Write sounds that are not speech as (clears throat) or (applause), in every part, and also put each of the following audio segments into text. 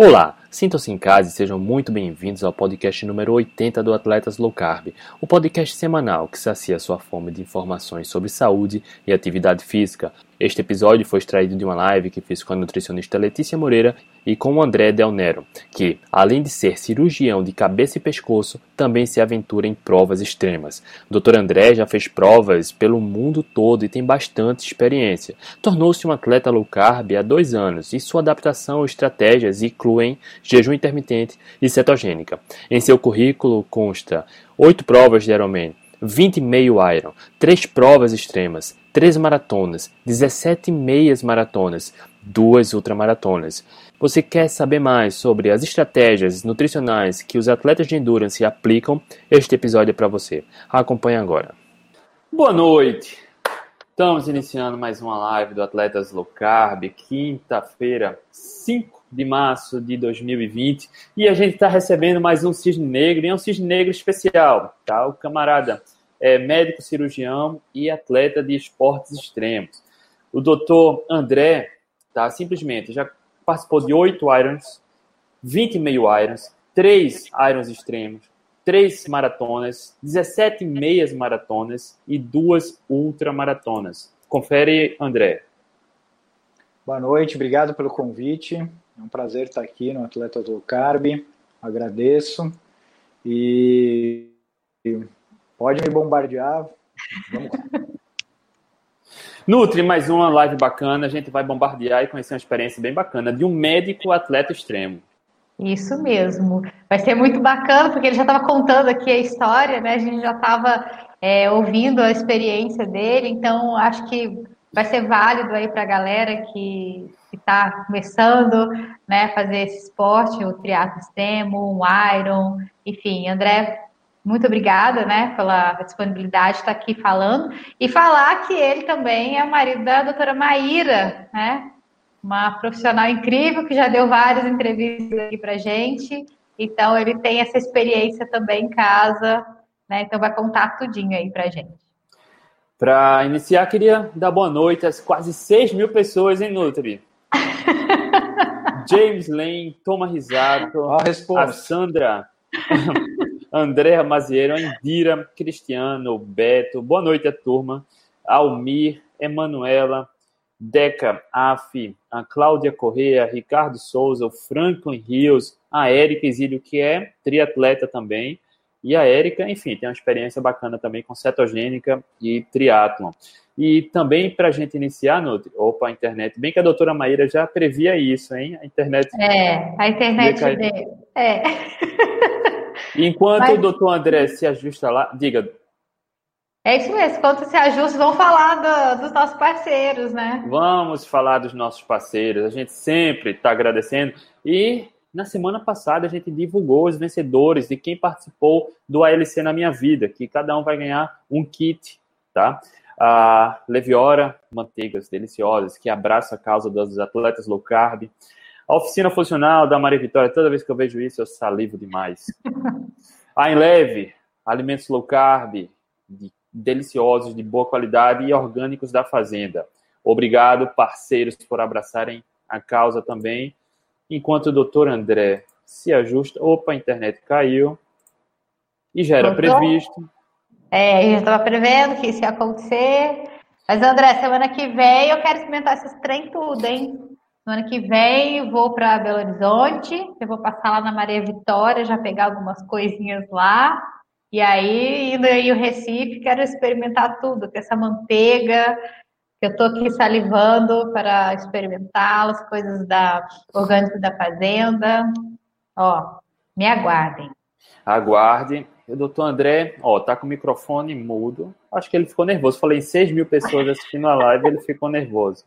Olá, sintam-se em casa e sejam muito bem-vindos ao podcast número 80 do Atletas Low Carb, o podcast semanal que sacia sua fome de informações sobre saúde e atividade física. Este episódio foi extraído de uma live que fiz com a nutricionista Letícia Moreira e com o André Del Nero, que, além de ser cirurgião de cabeça e pescoço, também se aventura em provas extremas. Dr. André já fez provas pelo mundo todo e tem bastante experiência. Tornou-se um atleta low carb há dois anos e sua adaptação estratégias incluem jejum intermitente e cetogênica. Em seu currículo consta oito provas de Ironman, 20 meio Iron, três provas extremas, três maratonas, 17 meias maratonas, duas ultramaratonas. Você quer saber mais sobre as estratégias nutricionais que os atletas de endurance aplicam? Este episódio é para você. Acompanhe agora. Boa noite. Estamos iniciando mais uma live do Atletas Low Carb, quinta-feira, 5 de março de 2020, e a gente está recebendo mais um cisne negro, e é um cisne negro especial, tá? O camarada é médico cirurgião e atleta de esportes extremos. O doutor André, tá? Simplesmente já participou de oito Irons, 20 meio Irons, três Irons extremos, três maratonas, 17 meias maratonas e duas ultramaratonas. Confere, André. Boa noite, obrigado pelo convite. É um prazer estar aqui no Atleta do Carb. Agradeço. E pode me bombardear. Vamos lá. (laughs) Nutri, mais uma live bacana. A gente vai bombardear e conhecer uma experiência bem bacana de um médico atleta extremo. Isso mesmo. Vai ser muito bacana, porque ele já estava contando aqui a história, né? A gente já estava é, ouvindo a experiência dele, então acho que vai ser válido aí para a galera que está começando, né, fazer esse esporte, o triatlo extremo, um Iron, enfim, André, muito obrigada, né, pela disponibilidade de estar aqui falando e falar que ele também é o marido da doutora Maíra, né, uma profissional incrível que já deu várias entrevistas aqui para gente, então ele tem essa experiência também em casa, né, então vai contar tudinho aí para gente. Para iniciar, queria dar boa noite às quase 6 mil pessoas em Nutri. James Lane, Toma Risato, a, a Sandra, (laughs) Andréa Mazieiro, a Indira, Cristiano, Beto, boa noite a turma, Almir, Emanuela, Deca, Af, a Cláudia Correa, Ricardo Souza, o Franklin Rios, a Érica Exílio, que é triatleta também, e a Érica, enfim, tem uma experiência bacana também com cetogênica e triatlon. E também para a gente iniciar, no, opa, a internet, bem que a doutora Maíra já previa isso, hein? A internet. É, a internet dele. É. Enquanto Mas... o doutor André se ajusta lá, diga. É isso mesmo, quando se ajusta, vamos falar do, dos nossos parceiros, né? Vamos falar dos nossos parceiros, a gente sempre está agradecendo. E na semana passada a gente divulgou os vencedores de quem participou do ALC na minha vida, que cada um vai ganhar um kit, tá? A Leviora Manteigas Deliciosas, que abraça a causa dos atletas low carb. A oficina funcional da Maria Vitória, toda vez que eu vejo isso, eu salivo demais. (laughs) A Enleve, alimentos low carb, de, deliciosos, de boa qualidade e orgânicos da fazenda. Obrigado, parceiros, por abraçarem a causa também enquanto o doutor André se ajusta. Opa, a internet caiu. E já era previsto. É, eu já estava prevendo que isso ia acontecer. Mas, André, semana que vem eu quero experimentar esses trem tudo, hein? Semana que vem eu vou para Belo Horizonte, eu vou passar lá na Maria Vitória, já pegar algumas coisinhas lá. E aí, indo aí o Recife, quero experimentar tudo, com essa manteiga, eu estou aqui salivando para experimentá-las, coisas da orgânico da fazenda. Ó, me aguardem. Aguardem. O doutor André, ó, tá com o microfone mudo. Acho que ele ficou nervoso. Falei 6 mil pessoas assistindo a live, ele ficou nervoso.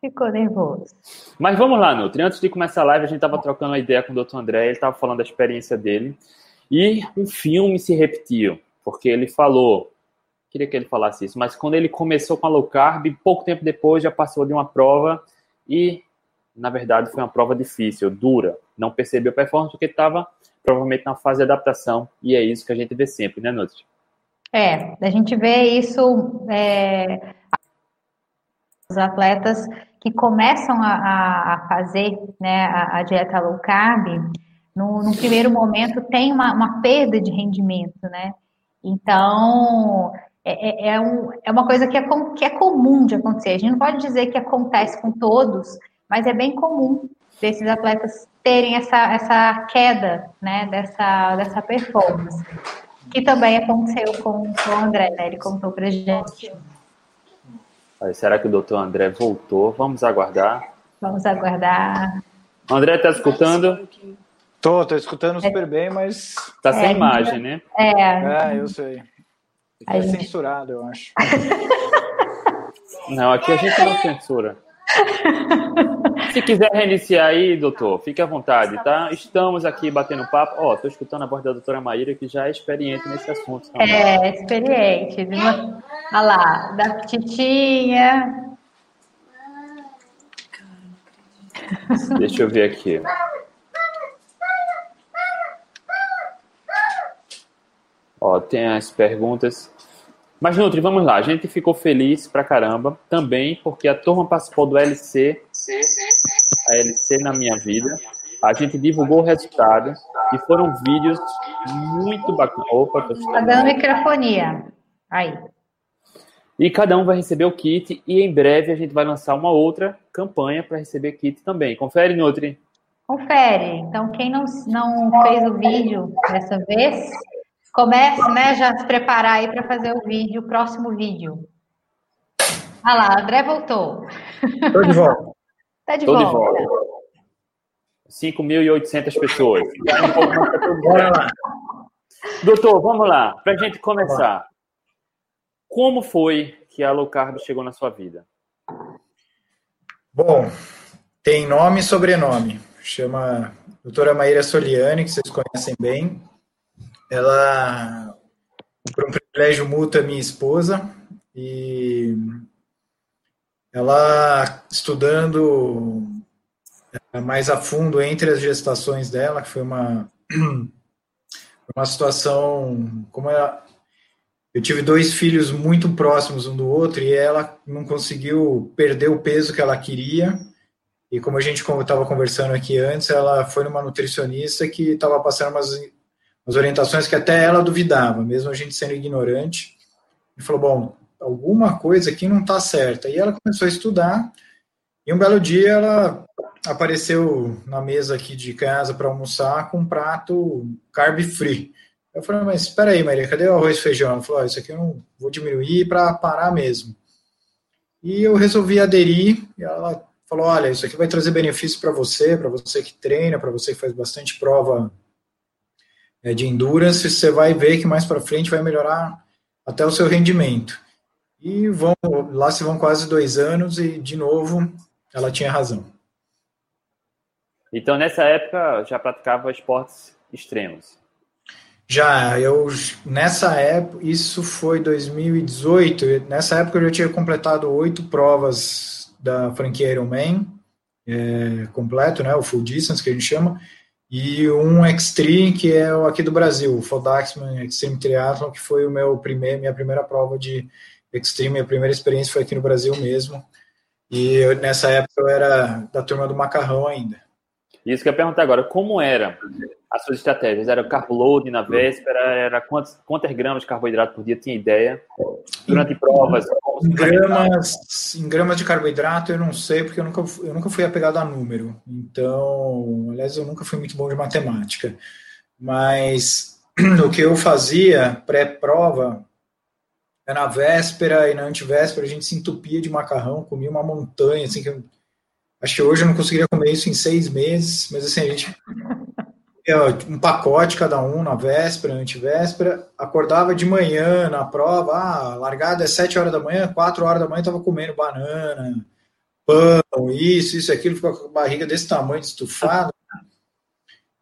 Ficou nervoso. Mas vamos lá, Nutri. Antes de começar a live, a gente estava trocando uma ideia com o doutor André, ele estava falando da experiência dele. E um filme se repetiu, porque ele falou queria que ele falasse isso, mas quando ele começou com a low carb, pouco tempo depois já passou de uma prova e, na verdade, foi uma prova difícil, dura. Não percebeu performance porque estava provavelmente na fase de adaptação e é isso que a gente vê sempre, né, Nutri? É, a gente vê isso é, os atletas que começam a, a fazer né, a, a, dieta low carb, no, no primeiro momento tem uma, uma, perda de rendimento, né? Então, é, é, é, um, é uma coisa que é, que é comum de acontecer. A gente não pode dizer que acontece com todos, mas é bem comum desses atletas terem essa, essa queda, né, dessa, dessa performance. Que também aconteceu com, com o André, né? Ele contou pra gente. Será que o doutor André voltou? Vamos aguardar. Vamos aguardar. O André está escutando? Tô, tô escutando super bem, mas. Tá sem é, imagem, né? É. É, eu sei. É gente... censurado, eu acho. (laughs) Não, aqui a gente não censura. (laughs) Se quiser reiniciar aí, doutor, fique à vontade, tá? Estamos aqui batendo papo. Ó, oh, tô escutando a voz da doutora Maíra, que já é experiente nesse assunto. Também. É, experiente. Olha lá, da Titinha. Deixa eu ver aqui. Ó, tem as perguntas. Mas, Nutri, vamos lá. A gente ficou feliz pra caramba também porque a turma participou do LC, a LC na minha vida. A gente divulgou o resultado e foram vídeos muito bacanas. Opa, tô Tá dando microfonia. Aí. E cada um vai receber o kit e em breve a gente vai lançar uma outra campanha para receber kit também. Confere, Nutri. Confere. Então, quem não, não fez o vídeo dessa vez, Comece, né, já se preparar aí para fazer o vídeo, o próximo vídeo. Ah lá, André voltou. Estou de volta. (laughs) Está de, volta. de volta. 5.800 pessoas. Bora (laughs) lá. Doutor, vamos lá, para a gente começar. Como foi que a low carb chegou na sua vida? Bom, tem nome e sobrenome. Chama doutora Maíra Soliani, que vocês conhecem bem ela, por um privilégio mútuo, é minha esposa, e ela estudando é, mais a fundo entre as gestações dela, que foi uma, (clears throat) uma situação, como ela, eu tive dois filhos muito próximos um do outro e ela não conseguiu perder o peso que ela queria. E como a gente estava conversando aqui antes, ela foi numa nutricionista que estava passando umas as orientações que até ela duvidava, mesmo a gente sendo ignorante, e falou, bom, alguma coisa aqui não está certa. E ela começou a estudar, e um belo dia ela apareceu na mesa aqui de casa para almoçar com um prato carb free. Eu falei, mas espera aí, Maria, cadê o arroz e feijão? Ela falou, oh, isso aqui eu não vou diminuir para parar mesmo. E eu resolvi aderir, e ela falou, olha, isso aqui vai trazer benefício para você, para você que treina, para você que faz bastante prova de endurance, você vai ver que mais para frente vai melhorar até o seu rendimento. E vão, lá se vão quase dois anos e, de novo, ela tinha razão. Então, nessa época, já praticava esportes extremos? Já, eu, nessa época, isso foi 2018, nessa época eu já tinha completado oito provas da franquia Ironman, é, completo, né, o full distance que a gente chama, e um Extreme, que é o aqui do Brasil, o Fodaxman Extreme Triathlon, que foi o meu primeiro, minha primeira prova de Extreme, minha primeira experiência foi aqui no Brasil mesmo. E eu, nessa época eu era da turma do macarrão ainda. Isso que eu ia perguntar agora, como era as suas estratégias? Era carbo load na véspera? Era quantos, quantos gramas de carboidrato por dia? Tinha ideia? Durante provas? Em gramas, em gramas de carboidrato eu não sei, porque eu nunca, eu nunca fui apegado a número. Então, aliás, eu nunca fui muito bom de matemática. Mas (clears throat) o que eu fazia pré-prova, na véspera e na antivéspera, a gente se entupia de macarrão, comia uma montanha, assim, que eu, acho que hoje eu não conseguiria comer isso em seis meses, mas assim, a gente um pacote cada um na véspera, antivéspera, acordava de manhã na prova, ah, largada é sete horas da manhã, quatro horas da manhã estava comendo banana, pão, isso, isso, aquilo, ficou com a barriga desse tamanho, estufada,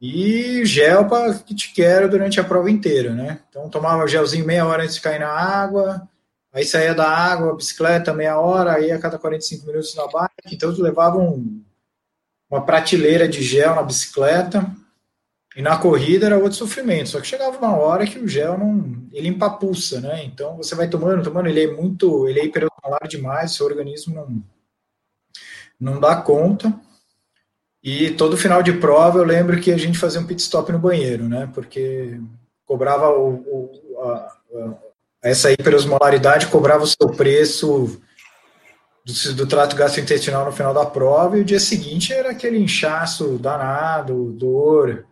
e gel para que te quero durante a prova inteira, né? Então tomava gelzinho meia hora antes de cair na água, aí saía da água, bicicleta meia hora, aí a cada 45 minutos na bike, então tu levava um, uma prateleira de gel na bicicleta, e na corrida era outro sofrimento, só que chegava uma hora que o gel não, ele empapuça, né? Então você vai tomando, tomando, ele é muito, ele é hiperosmolar demais, seu organismo não, não dá conta. E todo final de prova eu lembro que a gente fazia um pit stop no banheiro, né? Porque cobrava o, o a, a, essa hiperosmolaridade cobrava o seu preço do, do, trato gastrointestinal no final da prova e o dia seguinte era aquele inchaço danado, dor,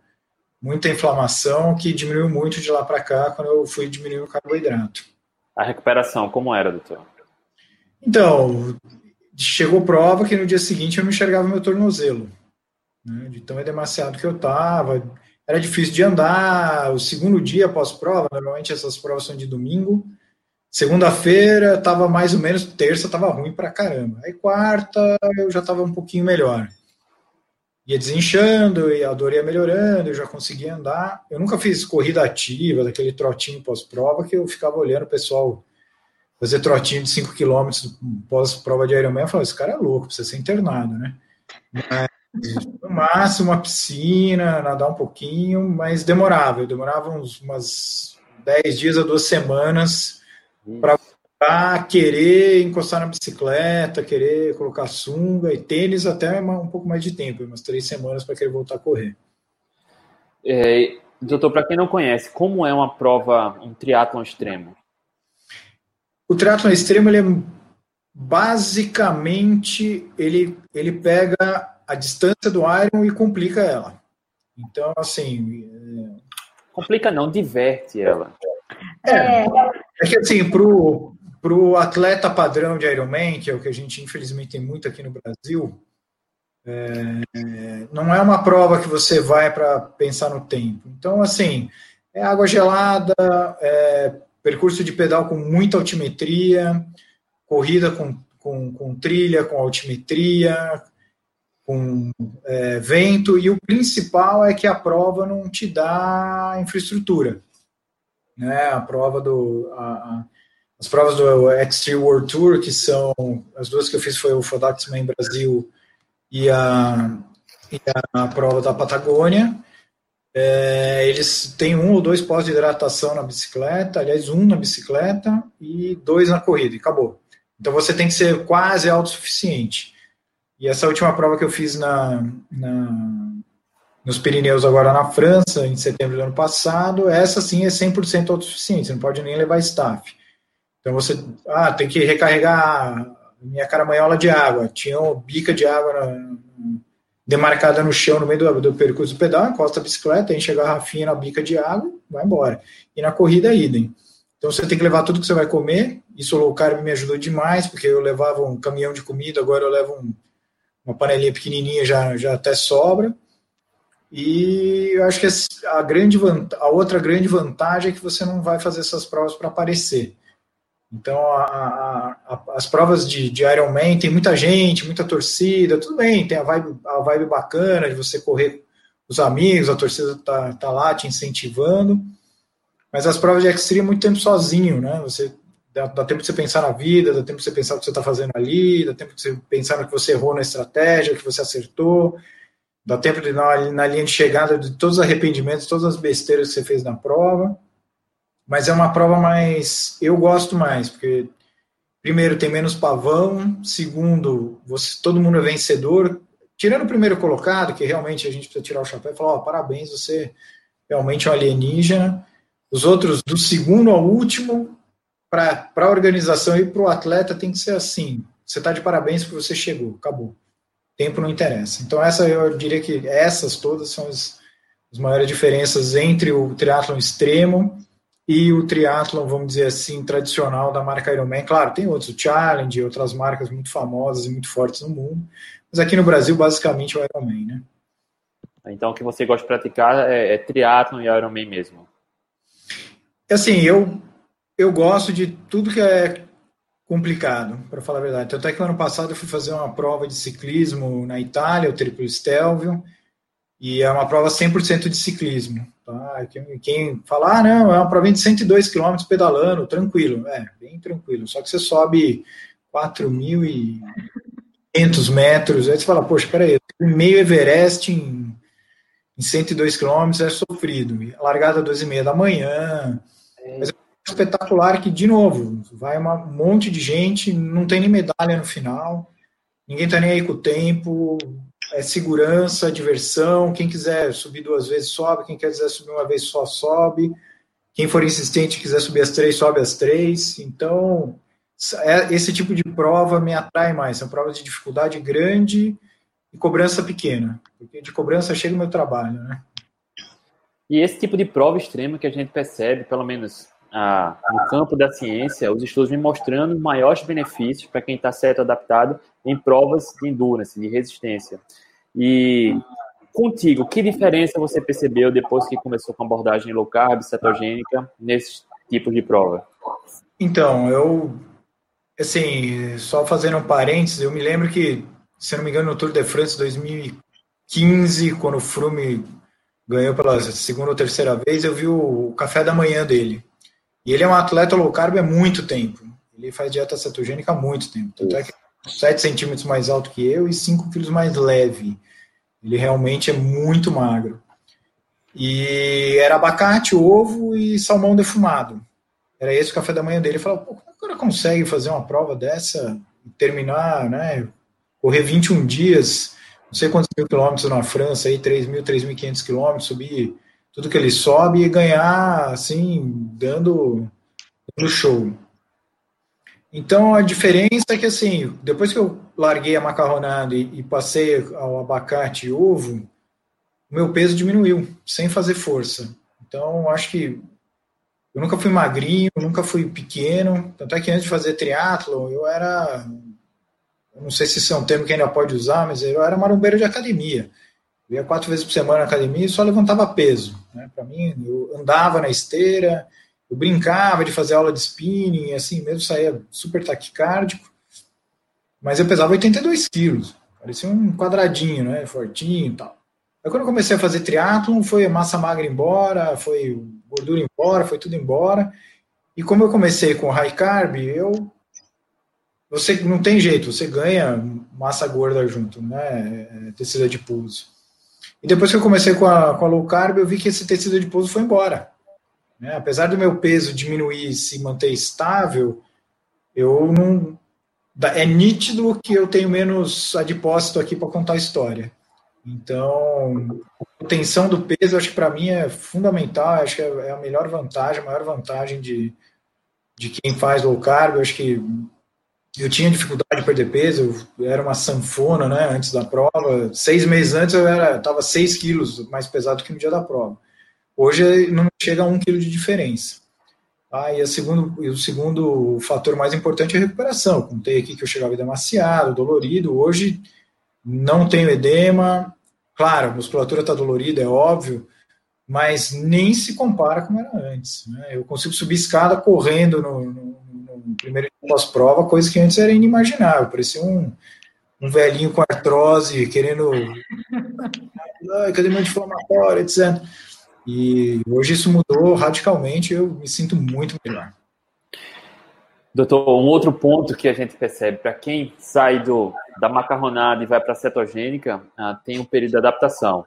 muita inflamação que diminuiu muito de lá para cá quando eu fui diminuindo o carboidrato. A recuperação, como era, doutor? Então, chegou prova que no dia seguinte eu não enxergava meu tornozelo. Né, de tão demasiado que eu estava. Era difícil de andar. O segundo dia após prova, normalmente essas provas são de domingo. Segunda-feira estava mais ou menos, terça estava ruim pra caramba. Aí quarta eu já estava um pouquinho melhor. Ia desinchando e a dor ia melhorando, eu já conseguia andar. Eu nunca fiz corrida ativa, daquele trotinho pós-prova, que eu ficava olhando o pessoal fazer trotinho de 5 km pós-prova de Ironman. Eu falei, esse cara é louco, precisa ser internado, né? Mas, no máximo uma piscina, nadar um pouquinho, mas demorava. Eu demorava uns, umas 10 dias a duas semanas para querer encostar na bicicleta, querer colocar sunga e tênis até um pouco mais de tempo, umas três semanas para querer voltar a correr. É, doutor, para quem não conhece, como é uma prova, um triatlon extremo? O triatlon extremo, ele é basicamente, ele, ele pega a distância do Iron e complica ela. Então, assim... É... Complica não, diverte ela. É, é que assim, pro, pro atleta padrão de Ironman, que é o que a gente infelizmente tem muito aqui no Brasil, é, não é uma prova que você vai para pensar no tempo. Então, assim, é água gelada, é percurso de pedal com muita altimetria, corrida com, com, com trilha, com altimetria, com é, vento, e o principal é que a prova não te dá infraestrutura né? A prova do a, a, as provas do Extreme World Tour, que são as duas que eu fiz foi o Fodaxman Brasil e a, e a prova da Patagônia. É, eles têm um ou dois pós de hidratação na bicicleta, aliás, um na bicicleta e dois na corrida, e acabou. Então você tem que ser quase autossuficiente. E essa última prova que eu fiz na, na nos Pirineus agora na França, em setembro do ano passado, essa sim é 100% autossuficiente, você não pode nem levar staff. Então você, ah, tem que recarregar minha caramanhola de água, tinha uma bica de água na, demarcada no chão no meio do, do percurso do pedal, encosta a bicicleta, enche a garrafinha na bica de água, vai embora. E na corrida, idem. Então você tem que levar tudo que você vai comer, isso o low carb me ajudou demais, porque eu levava um caminhão de comida, agora eu levo um, uma panelinha pequenininha, já, já até sobra. E eu acho que a, grande a outra grande vantagem é que você não vai fazer essas provas para aparecer. Então, a, a, a, as provas de, de Ironman tem muita gente, muita torcida, tudo bem, tem a vibe, a vibe bacana de você correr os amigos, a torcida tá, tá lá te incentivando, mas as provas de Extreme é muito tempo sozinho, né? Você dá, dá tempo de você pensar na vida, dá tempo de você pensar o que você está fazendo ali, dá tempo de você pensar no que você errou na estratégia, que você acertou, Dá tempo de na, na linha de chegada de todos os arrependimentos, todas as besteiras que você fez na prova. Mas é uma prova mais. Eu gosto mais, porque, primeiro, tem menos pavão. Segundo, você, todo mundo é vencedor. Tirando o primeiro colocado, que realmente a gente precisa tirar o chapéu e falar: oh, parabéns, você realmente é um alienígena. Os outros, do segundo ao último, para a organização e para o atleta, tem que ser assim. Você está de parabéns porque você chegou, acabou tempo não interessa. Então essa eu diria que essas todas são as, as maiores diferenças entre o triatlon extremo e o triatlon, vamos dizer assim, tradicional da marca Ironman. Claro, tem outros, o Challenge, outras marcas muito famosas e muito fortes no mundo, mas aqui no Brasil, basicamente, é o Ironman, né? Então, o que você gosta de praticar é, é triatlon e Ironman mesmo? Assim, eu, eu gosto de tudo que é complicado, para falar a verdade. Até que no ano passado eu fui fazer uma prova de ciclismo na Itália, o Triplo Stelvio, e é uma prova 100% de ciclismo. Tá? Quem, quem fala, ah, não, é uma prova de 102 km pedalando, tranquilo. É, bem tranquilo. Só que você sobe 4.500 metros, aí você fala, poxa, peraí, meio Everest em, em 102 km é sofrido. Largada às 2h30 da manhã. É. Mas espetacular que, de novo, vai uma, um monte de gente, não tem nem medalha no final. ninguém está nem aí com o tempo, é segurança, diversão, quem quiser subir duas vezes sobe, quem quiser subir uma vez só sobe, quem for insistente quiser subir as três, sobe as três, então é, esse tipo de prova me atrai mais, são provas de dificuldade grande e cobrança pequena, porque de cobrança chega o meu trabalho, né? E esse tipo de prova extrema que a gente percebe, pelo menos ah, no campo da ciência, os estudos vêm mostrando maiores benefícios para quem está certo adaptado em provas de endurance, de resistência. E contigo, que diferença você percebeu depois que começou com abordagem low carb, cetogênica, nesses tipos de prova? Então, eu, assim, só fazendo um parênteses, eu me lembro que, se não me engano, no Tour de France 2015, quando o Froome ganhou pela segunda ou terceira vez, eu vi o café da manhã dele. E ele é um atleta low carb há muito tempo. Ele faz dieta cetogênica há muito tempo. Tanto é que 7 centímetros mais alto que eu e 5 quilos mais leve. Ele realmente é muito magro. E era abacate, ovo e salmão defumado. Era esse o café da manhã dele. Ele falou, como é o cara consegue fazer uma prova dessa e terminar, né? Correr 21 dias não sei quantos mil quilômetros na França, aí 3 mil, 3.500 quilômetros, subir tudo que ele sobe e ganhar, assim, dando, dando show. Então, a diferença é que, assim, depois que eu larguei a macarronada e, e passei ao abacate e ovo, o meu peso diminuiu, sem fazer força. Então, acho que eu nunca fui magrinho, nunca fui pequeno, tanto é que antes de fazer triatlo eu era não sei se isso é um termo que ainda pode usar, mas eu era marombeiro de academia. Eu ia quatro vezes por semana na academia e só levantava peso. Né? Para mim, eu andava na esteira, eu brincava de fazer aula de spinning, assim, mesmo saía super taquicárdico, mas eu pesava 82 quilos, parecia um quadradinho, né, fortinho e tal. Aí quando eu comecei a fazer triatlon, foi massa magra embora, foi gordura embora, foi tudo embora, e como eu comecei com high carb, eu você não tem jeito, você ganha massa gorda junto, né? É, tecido adiposo. E depois que eu comecei com a, com a low carb, eu vi que esse tecido adiposo foi embora. Né? Apesar do meu peso diminuir e se manter estável, eu não. É nítido que eu tenho menos adipócito aqui para contar a história. Então, a tensão do peso, acho que para mim é fundamental, acho que é, é a melhor vantagem, a maior vantagem de, de quem faz low carb. Acho que eu tinha dificuldade de perder peso, eu era uma sanfona, né, antes da prova. Seis meses antes eu estava seis quilos mais pesado que no dia da prova. Hoje não chega a um quilo de diferença. Ah, e, segundo, e o segundo fator mais importante é a recuperação. Contei aqui que eu chegava demasiado, dolorido. Hoje não tenho edema. Claro, a musculatura está dolorida, é óbvio, mas nem se compara como era antes. Né? Eu consigo subir escada correndo no, no primeiro pós-prova, coisa que antes era inimaginável, parecia um, um velhinho com artrose, querendo. (laughs) cadê meu anti-inflamatório, etc. E hoje isso mudou radicalmente, eu me sinto muito melhor. Doutor, um outro ponto que a gente percebe, para quem sai do, da macarronada e vai para a cetogênica, ah, tem um período de adaptação.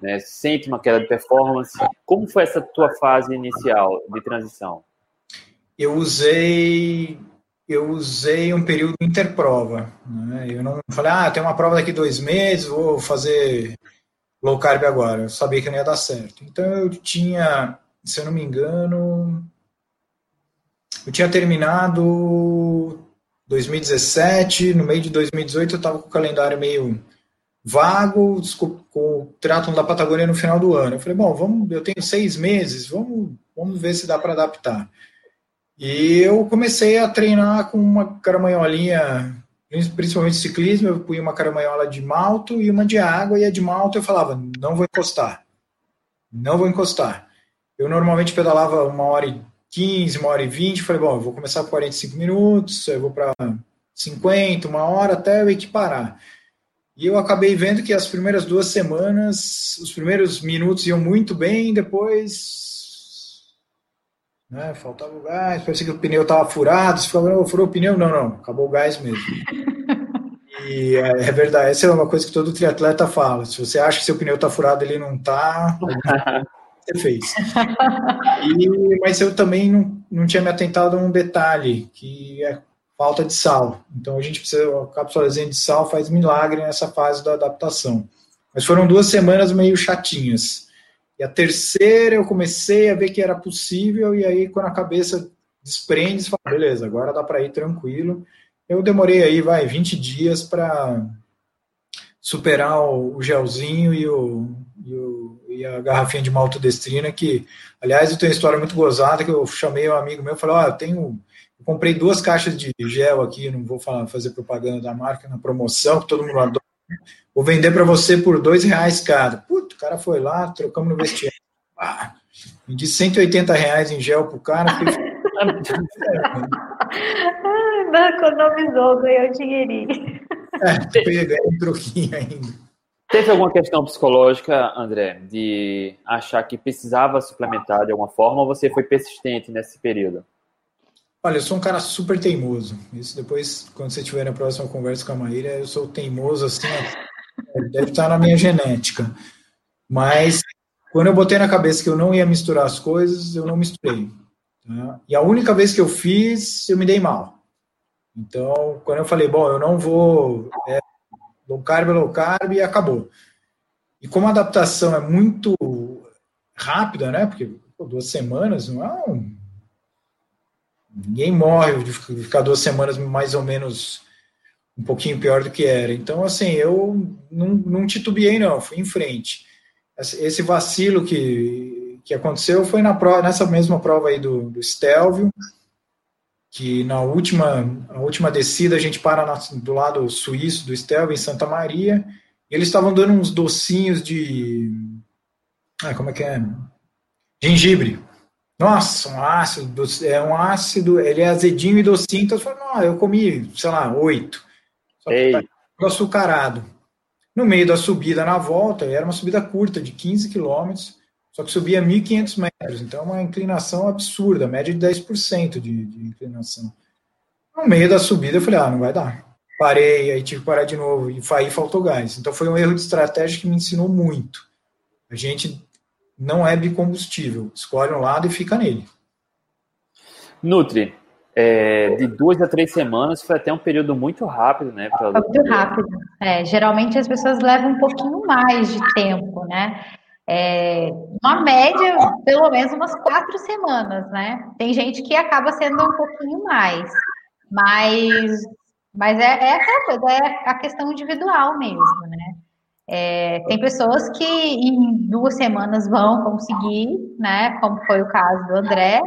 Né? Sente uma queda de performance. Como foi essa tua fase inicial de transição? eu usei eu usei um período interprova. Né? Eu não falei, ah, tem uma prova daqui dois meses, vou fazer low carb agora. Eu sabia que não ia dar certo. Então eu tinha, se eu não me engano, eu tinha terminado 2017, no meio de 2018 eu estava com o calendário meio vago, com o triatlon da Patagônia no final do ano. Eu falei, bom, vamos, eu tenho seis meses, vamos, vamos ver se dá para adaptar. E eu comecei a treinar com uma caramanholinha, principalmente ciclismo, eu punha uma caramanhola de malto e uma de água, e a de malto eu falava, não vou encostar, não vou encostar. Eu normalmente pedalava uma hora e 15, uma hora e 20, falei, bom, eu vou começar com 45 minutos, eu vou para 50, uma hora, até eu equiparar. E eu acabei vendo que as primeiras duas semanas, os primeiros minutos iam muito bem, depois né? Faltava o gás, parecia que o pneu estava furado, você falou, furou o pneu? Não, não, acabou o gás mesmo. (laughs) E é, é, verdade, essa é uma coisa que todo triatleta fala. Se você acha que seu pneu está furado, ele não está, (laughs) você fez. E, mas eu também não, não tinha me atentado a um detalhe, que é falta de sal. Então a gente precisa, a cápsulazinha de sal faz milagre nessa fase da adaptação. Mas foram duas semanas meio chatinhas. A terceira eu comecei a ver que era possível, e aí quando a cabeça desprende, você fala, beleza, agora dá para ir tranquilo. Eu demorei aí, vai, 20 dias para superar o, gelzinho e, o, e, o, e, a garrafinha de maltodestrina, que, aliás, eu tenho uma história muito gozada, que eu chamei um amigo meu e falei, ó, eu tenho... Eu comprei duas caixas de gel aqui, não vou falar, fazer propaganda da marca, na promoção, que todo mundo adora. Vou vender para você por dois reais cada. Puto, o cara foi lá, trocamos no vestiário. (laughs) Ah, vendi 180 reais em gel pro cara. (laughs) Não economizou, ganhou dinheirinho. É, peguei um troquinho ainda. Teve alguma questão psicológica, André, de achar que precisava suplementar de alguma forma ou você foi persistente nesse período? Olha, eu sou um cara super teimoso. Isso depois, quando você tiver na próxima conversa com a Maíra, eu sou teimoso assim, deve estar na minha genética. Mas quando eu botei na cabeça que eu não ia misturar as coisas, eu não misturei. Tá? E a única vez que eu fiz, eu me dei mal. Então, quando eu falei, bom, eu não vou é, low carb, low carb, e acabou. E como a adaptação é muito rápida, né? Porque pô, duas semanas não é um... Ninguém morre de ficar duas semanas mais ou menos um pouquinho pior do que era. Então, assim, eu não, não titubeei, não, fui em frente. Esse vacilo que, que aconteceu foi na prova, nessa mesma prova aí do, do Stelvio, que na última, a última descida a gente para na, do lado suíço do Stelvio, em Santa Maria, eles estavam dando uns docinhos de... Ah, como é que é? Gengibre. Nossa, um ácido, é um ácido, ele é azedinho e docinho, então eu falei, não, eu comi, sei lá, oito. Só que tá açucarado. No meio da subida na volta, era uma subida curta, de 15 quilômetros, só que subia 1.500 metros, então é uma inclinação absurda, média de 10% de, de inclinação. No meio da subida, eu falei, ah, não vai dar. Parei, aí tive que parar de novo, e aí faltou gás. Então foi um erro de estratégia que me ensinou muito. A gente não é bicombustível, escolhe um lado e fica nele. Nutri, é, de duas a três semanas foi até um período muito rápido, né? Pra... Muito rápido. É, geralmente as pessoas levam um pouquinho mais de tempo, né? É, uma média, pelo menos umas quatro semanas, né? Tem gente que acaba sendo um pouquinho mais, mas, mas é, é aquela coisa, é a questão individual mesmo, né? É, tem pessoas que em duas semanas vão conseguir, né? Como foi o caso do André,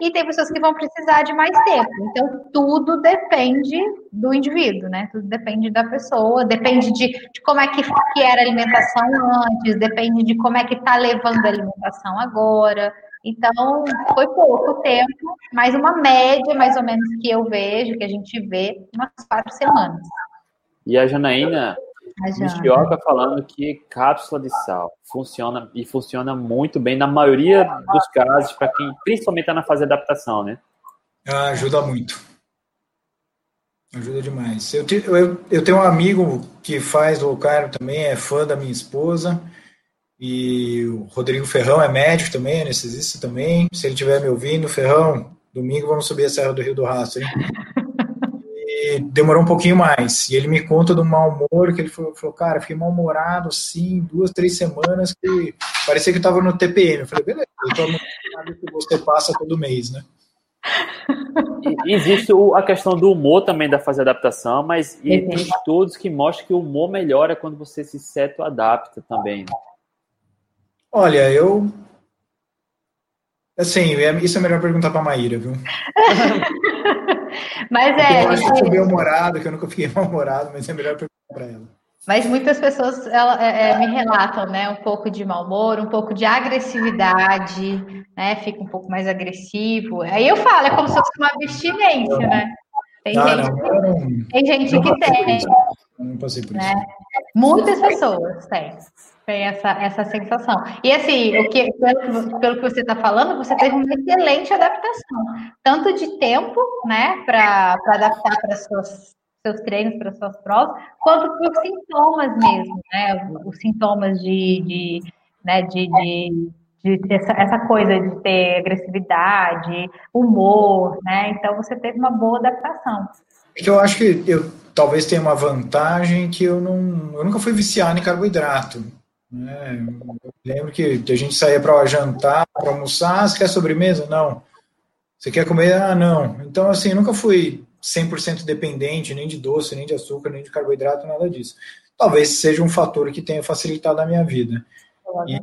e tem pessoas que vão precisar de mais tempo. Então, tudo depende do indivíduo, né? Tudo depende da pessoa, depende de, de como é que, que era a alimentação antes, depende de como é que está levando a alimentação agora. Então, foi pouco tempo, mas uma média, mais ou menos, que eu vejo, que a gente vê, umas quatro semanas. E a Janaína, Nishioka falando que cápsula de sal funciona e funciona muito bem na maioria dos casos para quem principalmente está na fase de adaptação, né? Ah, ajuda muito. Ajuda demais. Eu, te, eu, eu tenho um amigo que faz low carb também, é fã da minha esposa. E o Rodrigo Ferrão é médico também, anestesista também. Se ele estiver me ouvindo, Ferrão, domingo vamos subir a Serra do Rio do Rastro, hein? Demorou um pouquinho mais. E ele me conta do mau humor, que ele falou, falou cara, fiquei mal-humorado, assim, duas, três semanas, que parecia que estava no TPM. Eu falei, beleza, eu tô que você passa todo mês, né? E existe a questão do humor também da fase de adaptação, mas tem estudos que mostram que o humor melhora quando você se seto adapta também. Né? Olha, eu Assim, é, isso é melhor perguntar para a Maíra, viu? (laughs) mas é. Eu acho que eu sou bem-humorado, que eu nunca fiquei (laughs) mal-humorado, mas é melhor perguntar para ela. Mas muitas pessoas ela, é, é, me relatam, né, um pouco de mau humor, um pouco de agressividade, né, fica um pouco mais agressivo. Aí eu falo, é como se fosse uma abstinência, né? Tem ah, gente, não, não, tem gente não que tem. não passei por né? isso. Muitas pessoas têm tem essa, essa sensação. E assim, o que, pelo, pelo que você está falando, você teve uma excelente adaptação, tanto de tempo, né, para adaptar para seus treinos, para suas provas, quanto para os sintomas mesmo, né, os, sintomas de, de, né, de, de, essa, essa coisa de ter agressividade, humor, né, então você teve uma boa adaptação. que eu acho que eu talvez tenha uma vantagem que eu não, eu nunca fui viciado em carboidrato. Né? Eu lembro que a gente saía para jantar, para almoçar, ah, você quer sobremesa? Não. Você quer comer? Ah, não. Então, assim, eu nunca fui 100% dependente, nem de doce, nem de açúcar, nem de carboidrato, nada disso. Talvez seja um fator que tenha facilitado a minha vida. E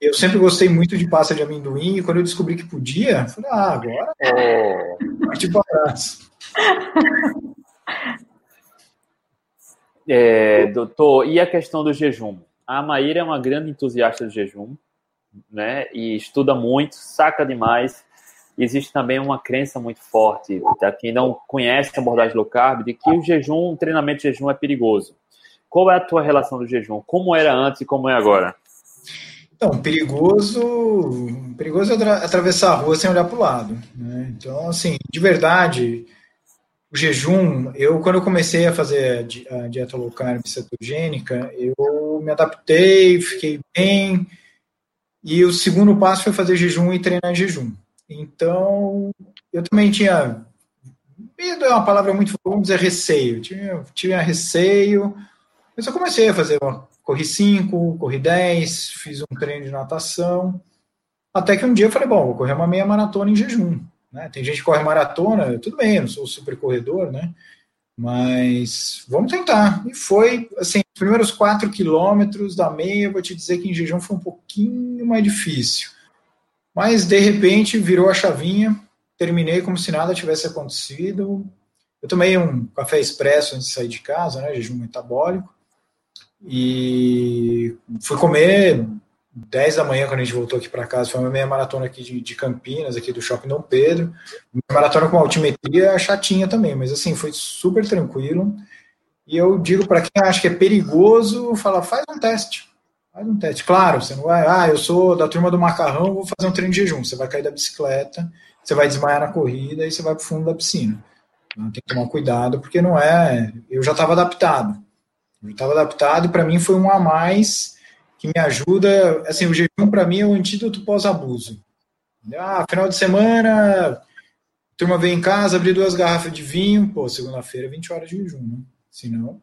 eu sempre gostei muito de pasta de amendoim, e quando eu descobri que podia, falei, ah, agora é. Tipo abraço. (laughs) É, doutor, e a questão do jejum? A Maíra é uma grande entusiasta do jejum, né? E estuda muito, saca demais. Existe também uma crença muito forte, para quem não conhece a abordagem low carb, de que o jejum, o treinamento de jejum é perigoso. Qual é a tua relação do jejum? Como era antes e como é agora? Então, perigoso, perigoso é atravessar a rua sem olhar para o lado. Né? Então, assim, de verdade, o jejum, eu quando eu comecei a fazer a dieta low carb cetogênica, eu me adaptei, fiquei bem, e o segundo passo foi fazer jejum e treinar jejum. Então, eu também tinha medo é uma palavra muito, vamos dizer, receio. Tinha, tinha receio, mas eu comecei a fazer, corri 5, corri 10, fiz um treino de natação, até que um dia eu falei, bom, vou correr uma meia maratona em jejum. Né? Tem gente que corre maratona, tudo bem, eu não sou super corredor, né? Mas vamos tentar. E foi, assim, os primeiros 4 quilômetros da meia, vou te dizer que em jejum foi um pouquinho mais difícil. Mas, de repente, virou a chavinha, terminei como se nada tivesse acontecido. Eu tomei um café expresso antes de sair de casa, né, jejum metabólico, e fui comer 10 da manhã quando a gente voltou aqui para casa. Foi uma meia maratona aqui de, de, Campinas, aqui do Shopping Dom Pedro. maratona com altimetria chatinha também, mas assim, foi super tranquilo. E eu digo para quem acha que é perigoso, fala, faz um teste. Faz um teste. Claro, você não vai, ah, eu sou da turma do macarrão, vou fazer um treino de jejum. Você vai cair da bicicleta, você vai desmaiar na corrida e você vai para o fundo da piscina. Então, tem que tomar cuidado, porque não é. Eu já estava adaptado. Eu estava adaptado e para mim foi um a mais que me ajuda. Assim, o jejum para mim é o antídoto pós-abuso. Ah, final de semana, turma vem em casa, abrir duas garrafas de vinho, pô, segunda-feira, 20 horas de jejum, né? Se não.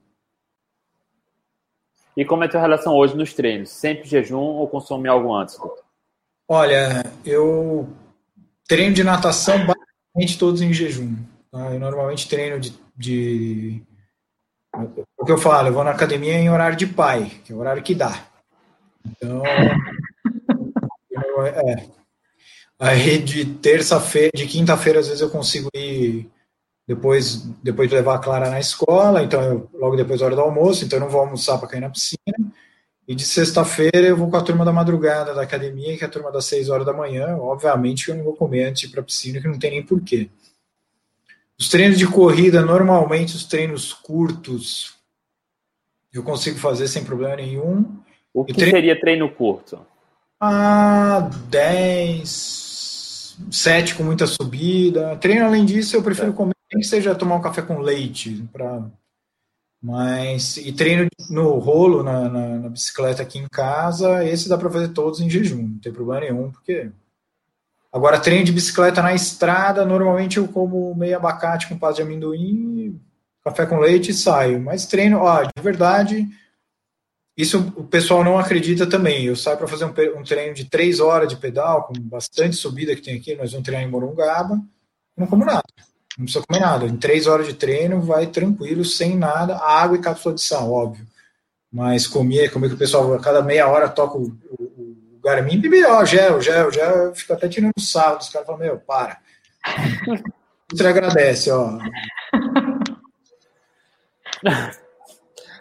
E como é a tua relação hoje nos treinos? Sempre jejum ou consome algo antes? Olha, eu treino de natação basicamente todos em jejum. Tá? Eu normalmente treino de, de, O que eu falo, eu vou na academia em horário de pai, que é o horário que dá. Então. (laughs) é. Aí de terça-feira, de quinta-feira, às vezes eu consigo ir depois, depois de levar a Clara na escola, então eu, logo depois da hora do almoço, então eu não vou almoçar para cair na piscina. E de sexta-feira eu vou com a turma da madrugada da academia, que é a turma das 6 horas da manhã. Obviamente eu não vou comer antes de ir para a piscina, que não tem nem porquê. Os treinos de corrida, normalmente os treinos curtos, eu consigo fazer sem problema nenhum. O que treino... seria treino curto? Ah, 10, 7 com muita subida. Treino, além disso, eu prefiro é. comer nem que seja tomar um café com leite, para mas e treino no rolo na, na, na, bicicleta aqui em casa, esse dá para fazer todos em jejum, não tem problema nenhum, porque agora treino de bicicleta na estrada, normalmente eu como meio abacate com pasta de amendoim, café com leite e saio. Mas treino, ó, de verdade, isso o pessoal não acredita também. Eu saio para fazer um, um, treino de três horas de pedal, com bastante subida que tem aqui, nós vamos treinar em Morungaba, não como nada. Não precisa comer nada. Em três horas de treino, vai tranquilo, sem nada. Água e cápsula de sal, óbvio. Mas comer, comer que o pessoal a cada meia hora toca o, o, o Garmin, bebe, ó, gel, gel, gel. Fica até tirando sarro. Os caras falam, meu, para. (laughs) Você agradece, ó.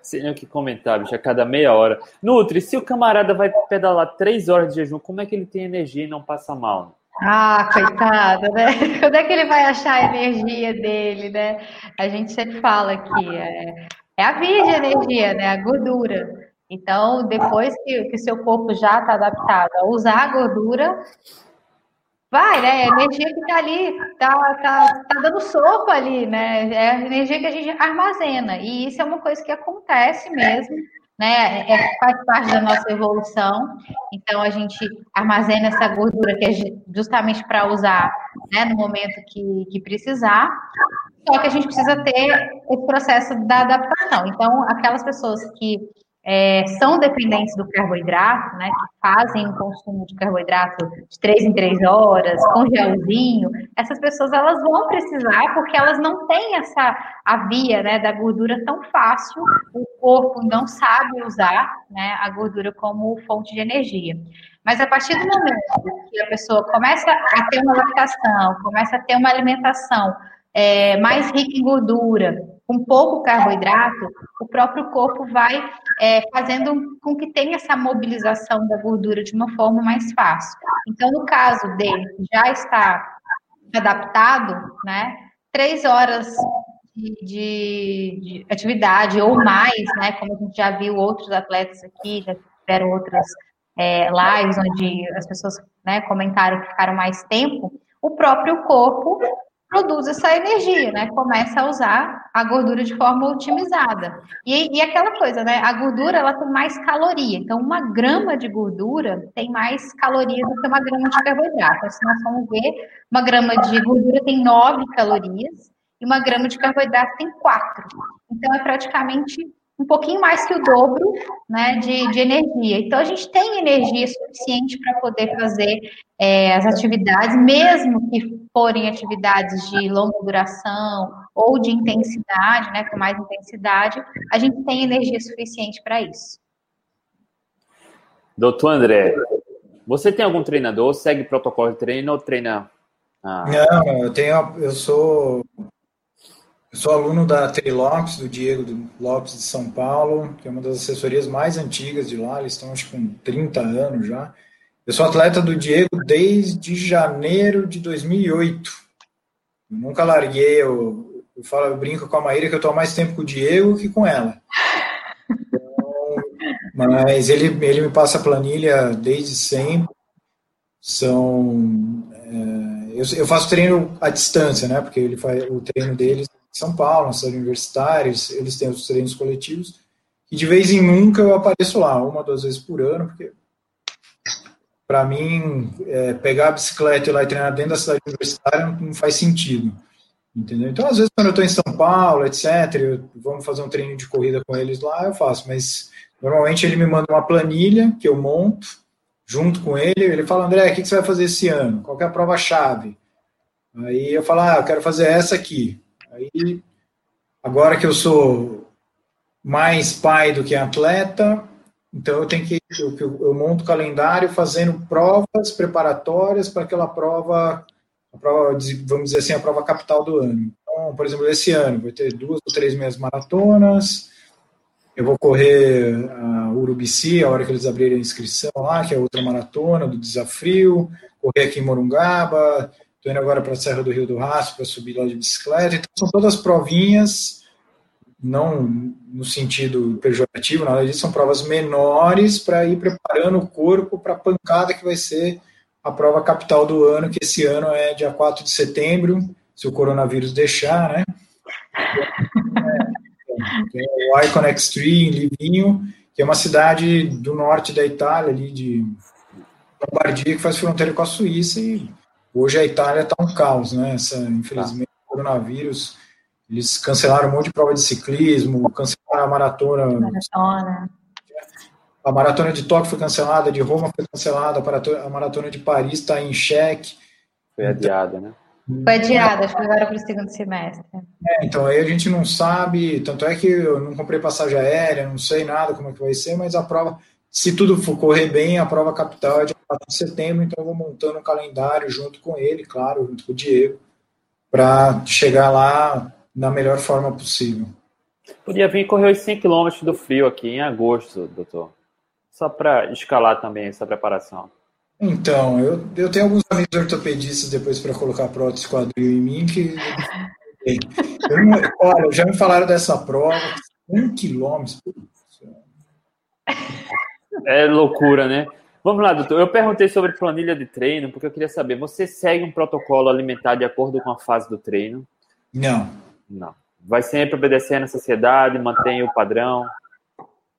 Sem o que comentar, bicho, a cada meia hora. Nutri, se o camarada vai pedalar três horas de jejum, como é que ele tem energia e não passa mal? Ah, coitado, né? (laughs) Quando é que ele vai achar a energia dele, né? A gente sempre fala que é, é a via de energia, né? A gordura. Então, depois que o seu corpo já está adaptado a usar a gordura, vai, né? A energia que está ali, tá, tá, tá dando sopa ali, né? É a energia que a gente armazena. E isso é uma coisa que acontece mesmo né? É, faz parte da nossa evolução. Então a gente armazena essa gordura que é justamente para usar né, no momento que, que precisar. Só que a gente precisa ter esse processo da adaptação. Então, aquelas pessoas que é, são dependentes do carboidrato, né, que fazem o consumo de carboidrato de três em três horas, com gelzinho, essas pessoas elas vão precisar, porque elas não têm essa a via né, da gordura tão fácil, o corpo não sabe usar né, a gordura como fonte de energia. Mas a partir do momento que a pessoa começa a ter uma adaptação, começa a ter uma alimentação é, mais rica em gordura, com pouco carboidrato, o próprio corpo vai é, fazendo com que tenha essa mobilização da gordura de uma forma mais fácil. Então, no caso dele, já está adaptado, né, três horas de, de, de, atividade ou mais, né, como a gente já viu outros atletas aqui, já tiveram outras é, lives onde as pessoas né, comentaram que ficaram mais tempo, o próprio corpo produz essa energia, né? Começa a usar a gordura de forma otimizada. E, e aquela coisa, né? A gordura ela tem mais caloria. Então, uma grama de gordura tem mais caloria do que uma grama de carboidrato. Se nós formos ver, uma grama de gordura tem nove calorias e uma grama de carboidrato tem quatro. Então, é praticamente um pouquinho mais que o dobro né, de, de energia. Então, a gente tem energia suficiente para poder fazer é, as atividades, mesmo que forem atividades de longa duração ou de intensidade, né, com mais intensidade, a gente tem energia suficiente para isso. Doutor André, você tem algum treinador? Segue protocolo de treino ou treina? Ah... Não, eu tenho, eu sou eu sou aluno da Tri Lopes, do Diego Lopes de São Paulo, que é uma das assessorias mais antigas de lá, eles estão acho com 30 anos já. Eu sou atleta do Diego desde janeiro de 2008. Eu nunca larguei, eu, eu, falo, eu brinco com a Maíra que eu estou mais tempo com o Diego que com ela. Então, mas ele, ele me passa a planilha desde sempre. São. É, eu, eu faço treino à distância, né? Porque ele faz o treino deles são Paulo, nas universitários, eles têm os treinos coletivos, e de vez em nunca eu apareço lá, uma, duas vezes por ano, porque para mim, é, pegar a bicicleta e ir lá e treinar dentro da cidade universitária não, não faz sentido. Entendeu? Então, às vezes, quando eu estou em São Paulo, etc., eu, vamos fazer um treino de corrida com eles lá, eu faço, mas normalmente ele me manda uma planilha que eu monto junto com ele, ele fala, André, o que você vai fazer esse ano? Qual é a prova-chave? Aí eu falo, ah, eu quero fazer essa aqui. Aí, agora que eu sou mais pai do que atleta, então eu tenho que eu, eu monto o calendário fazendo provas preparatórias para aquela prova, prova, vamos dizer assim, a prova capital do ano. Então, por exemplo, esse ano vai ter duas ou três meias maratonas. Eu vou correr a Urubici, a hora que eles abrirem a inscrição lá, que é outra maratona do desafio, correr aqui em Morungaba, Estou indo agora para a Serra do Rio do Rastro para subir lá de bicicleta. Então, são todas provinhas, não no sentido pejorativo, nada disso, são provas menores para ir preparando o corpo para a pancada que vai ser a prova capital do ano, que esse ano é dia 4 de setembro, se o coronavírus deixar, né? Tem o Icon Extreme, em Livinho, que é uma cidade do norte da Itália, ali de Lombardia, que faz fronteira com a Suíça e Hoje a Itália está um caos, né? Essa, infelizmente, o coronavírus, eles cancelaram um monte de prova de ciclismo, cancelaram a maratona. Maratona. A maratona de Tóquio foi cancelada, de Roma foi cancelada, a maratona de Paris está em xeque. Foi adiada, né? Foi adiada, acho que agora para o segundo semestre. É, então aí a gente não sabe, tanto é que eu não comprei passagem aérea, não sei nada como é que vai ser, mas a prova, se tudo for correr bem, a prova capital é de 4 de setembro, então eu vou montando um calendário junto com ele, claro, junto com o Diego, para chegar lá na melhor forma possível. Podia vir correr os 100 km do frio aqui em agosto, doutor. Só para escalar também essa preparação. Então, eu, eu tenho alguns amigos ortopedistas depois para colocar prótese quadril em mim que. não, olha, já me falaram dessa prova, um quilômetro. É loucura, né? Vamos lá, doutor. Eu perguntei sobre planilha de treino, porque eu queria saber, você segue um protocolo alimentar de acordo com a fase do treino? Não. Não. Vai sempre obedecer na sociedade, mantém o padrão?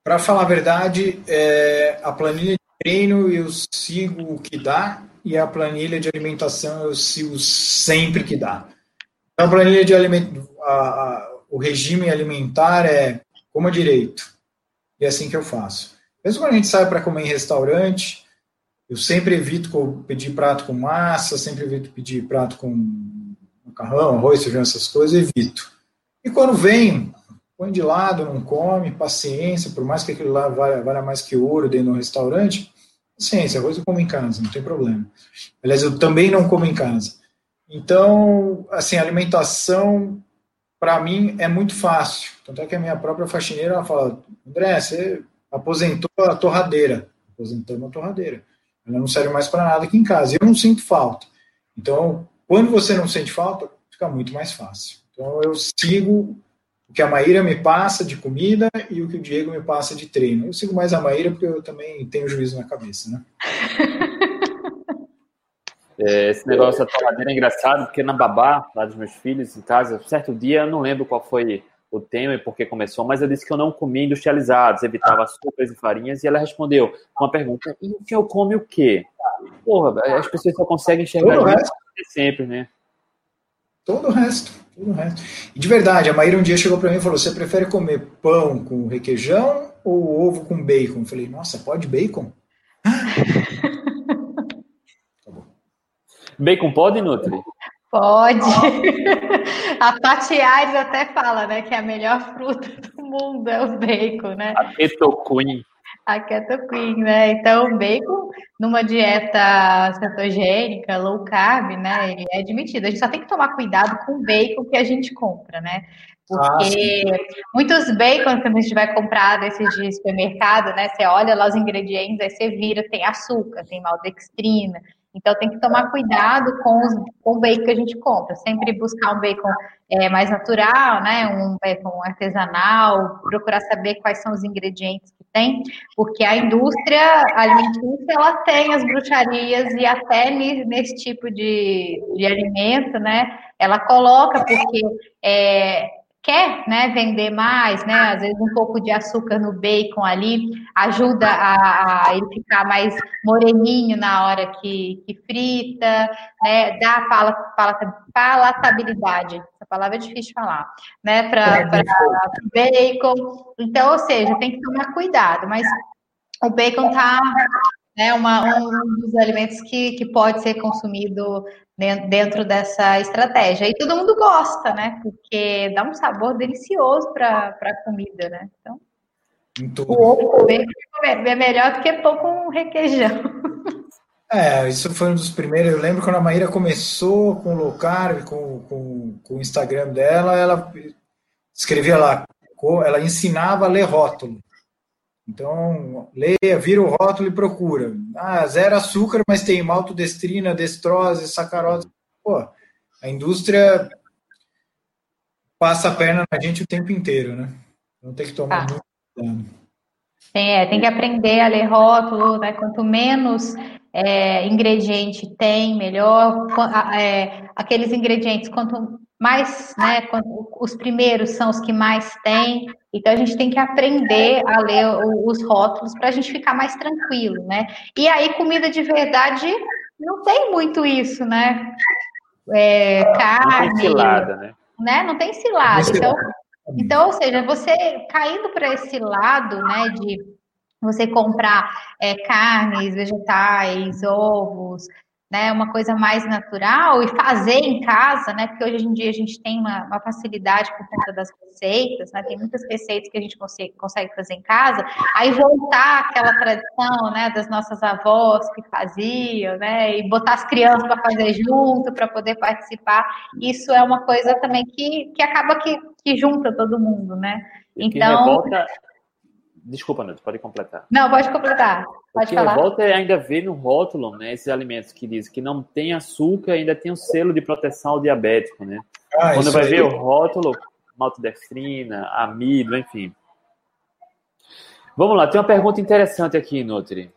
Para falar a verdade, é, a planilha de treino eu sigo o que dá e a planilha de alimentação eu sigo sempre que dá. Então, a planilha de alimento, a, a, o regime alimentar é coma direito. E é assim que eu faço. Mesmo quando a gente sai para comer em restaurante, eu sempre evito pedir prato com massa, sempre evito pedir prato com macarrão, arroz, feijão, essas coisas, evito. E quando vem, põe de lado, não come, paciência, por mais que aquilo lá valha, mais que ouro dentro de um restaurante, paciência, arroz eu como em casa, não tem problema. Aliás, eu também não como em casa. Então, assim, alimentação, para mim, é muito fácil. Tanto é que a minha própria faxineira, ela fala, André, você aposentou a torradeira. Aposentamos a torradeira. Ela não serve mais para nada aqui em casa. Eu não sinto falta. Então, quando você não sente falta, fica muito mais fácil. Então, eu sigo o que a Maíra me passa de comida e o que o Diego me passa de treino. Eu sigo mais a Maíra porque eu também tenho juízo na cabeça, né? (laughs) É, esse negócio da torradeira é engraçado, porque na babá, lá dos meus filhos, em casa, certo dia, eu não lembro qual foi o tema e por que começou, mas eu disse que eu não comia industrializados, evitava açúcares e farinhas, e ela respondeu com uma pergunta, e o senhor come o quê? Porra, as pessoas só conseguem enxergar isso sempre, né? Todo o resto, todo o resto. E de verdade, a Maíra um dia chegou para mim e falou: você prefere comer pão com requeijão ou ovo com bacon? Eu falei, nossa, pode bacon? (laughs) tá bom. Bacon pode, Nutri? Pode. (laughs) A Pati Aires até fala, né, que é a melhor fruta do mundo é o bacon, né? A keto queen. A keto queen, né? Então, bacon numa dieta cetogênica, low carb, né, ele é admitido. A gente só tem que tomar cuidado com o bacon que a gente compra, né? Porque ah, muitos bacon que a gente vai comprar desses de supermercado, né? Você olha lá os ingredientes, aí você vira, tem açúcar, tem maltodextrina. Então tem que tomar cuidado com, os, com o bacon que a gente compra. Sempre buscar um bacon é, mais natural, né? Um bacon artesanal, procurar saber quais são os ingredientes que tem, porque a indústria alimentícia ela tem as bruxarias e até nesse tipo de, de alimento, né? Ela coloca porque é, quer né, vender mais, né? Às vezes um pouco de açúcar no bacon ali ajuda a, a ele ficar mais moreninho na hora que, que frita, né? Dá pala, pala, palatabilidade. Essa palavra é difícil de falar, né? Para bacon. Então, ou seja, tem que tomar cuidado, mas o bacon tá né, uma, um dos alimentos que, que pode ser consumido dentro dessa estratégia. E todo mundo gosta, né? Porque dá um sabor delicioso para a comida, né? Então, o ovo comer é melhor do que pão com requeijão. (laughs) É, isso foi um dos primeiros. Eu lembro quando a Maíra começou com o low carb, com, com, com o Instagram dela, ela escrevia lá, ela ensinava a ler rótulo. Então, leia, vira o rótulo e procura. Ah, zero açúcar, mas tem maltodestrina, destrose, sacarose. Pô, a indústria passa a perna na gente o tempo inteiro, né? Então tem que tomar ah. muito cuidado. Tem, é, tem que aprender a ler rótulo, né? Quanto menos é, ingrediente tem, melhor. É, aqueles ingredientes, quanto mais, né, os primeiros são os que mais têm, então a gente tem que aprender a ler os rótulos para a gente ficar mais tranquilo, né? E aí, comida de verdade não tem muito isso, né? É, carne. Não tem cilada, né? né? Não tem cilada. Então, então, ou seja, você caindo para esse lado, né, de você comprar é, carnes, vegetais, ovos, né, uma coisa mais natural e fazer em casa, né, porque hoje em dia a gente tem uma, uma facilidade por conta das receitas, né, tem muitas receitas que a gente consegue, consegue fazer em casa, aí voltar aquela tradição, né, das nossas avós que faziam, né, e botar as crianças para fazer junto, para poder participar, isso é uma coisa também que, que acaba que, que junta todo mundo, né. Então, revolta Desculpa, Nuto, pode completar. Não, pode completar. Pode o que falar. revolta é ainda ver no rótulo, né, esses alimentos que dizem que não tem açúcar ainda tem o um selo de proteção ao diabético, né? Ah, Quando vai aí. ver o rótulo, maltodextrina, amido, enfim. Vamos lá, tem uma pergunta interessante aqui, Nutri.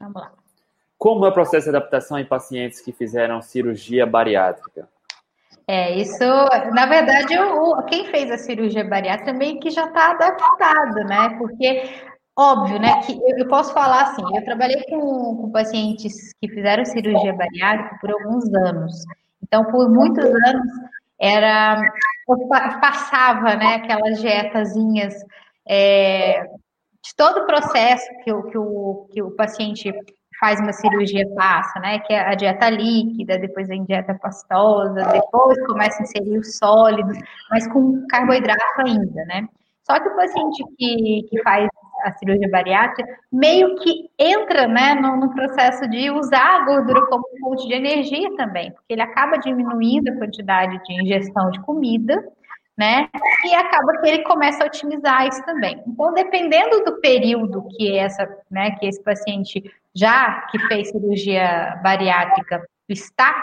Vamos lá. Como é o processo de adaptação em pacientes que fizeram cirurgia bariátrica? É, isso, na verdade, o, quem fez a cirurgia bariátrica meio que já está adaptado, né? Porque, óbvio, né, que eu, eu posso falar assim, eu trabalhei com, com pacientes que fizeram cirurgia bariátrica por alguns anos. Então, por muitos anos, era eu passava, né, aquelas dietazinhas é, de todo o processo que o, que o, que o paciente faz uma cirurgia passa, né? Que é a dieta líquida, depois vem dieta pastosa, depois começa a inserir os sólidos, mas com carboidrato ainda, né? Só que o paciente que, que faz a cirurgia bariátrica meio que entra né, no, no, processo de usar a gordura como fonte de energia também, porque ele acaba diminuindo a quantidade de ingestão de comida, né? E acaba que ele começa a otimizar isso também. Então, dependendo do período que essa, né, que esse paciente já que fez cirurgia bariátrica está,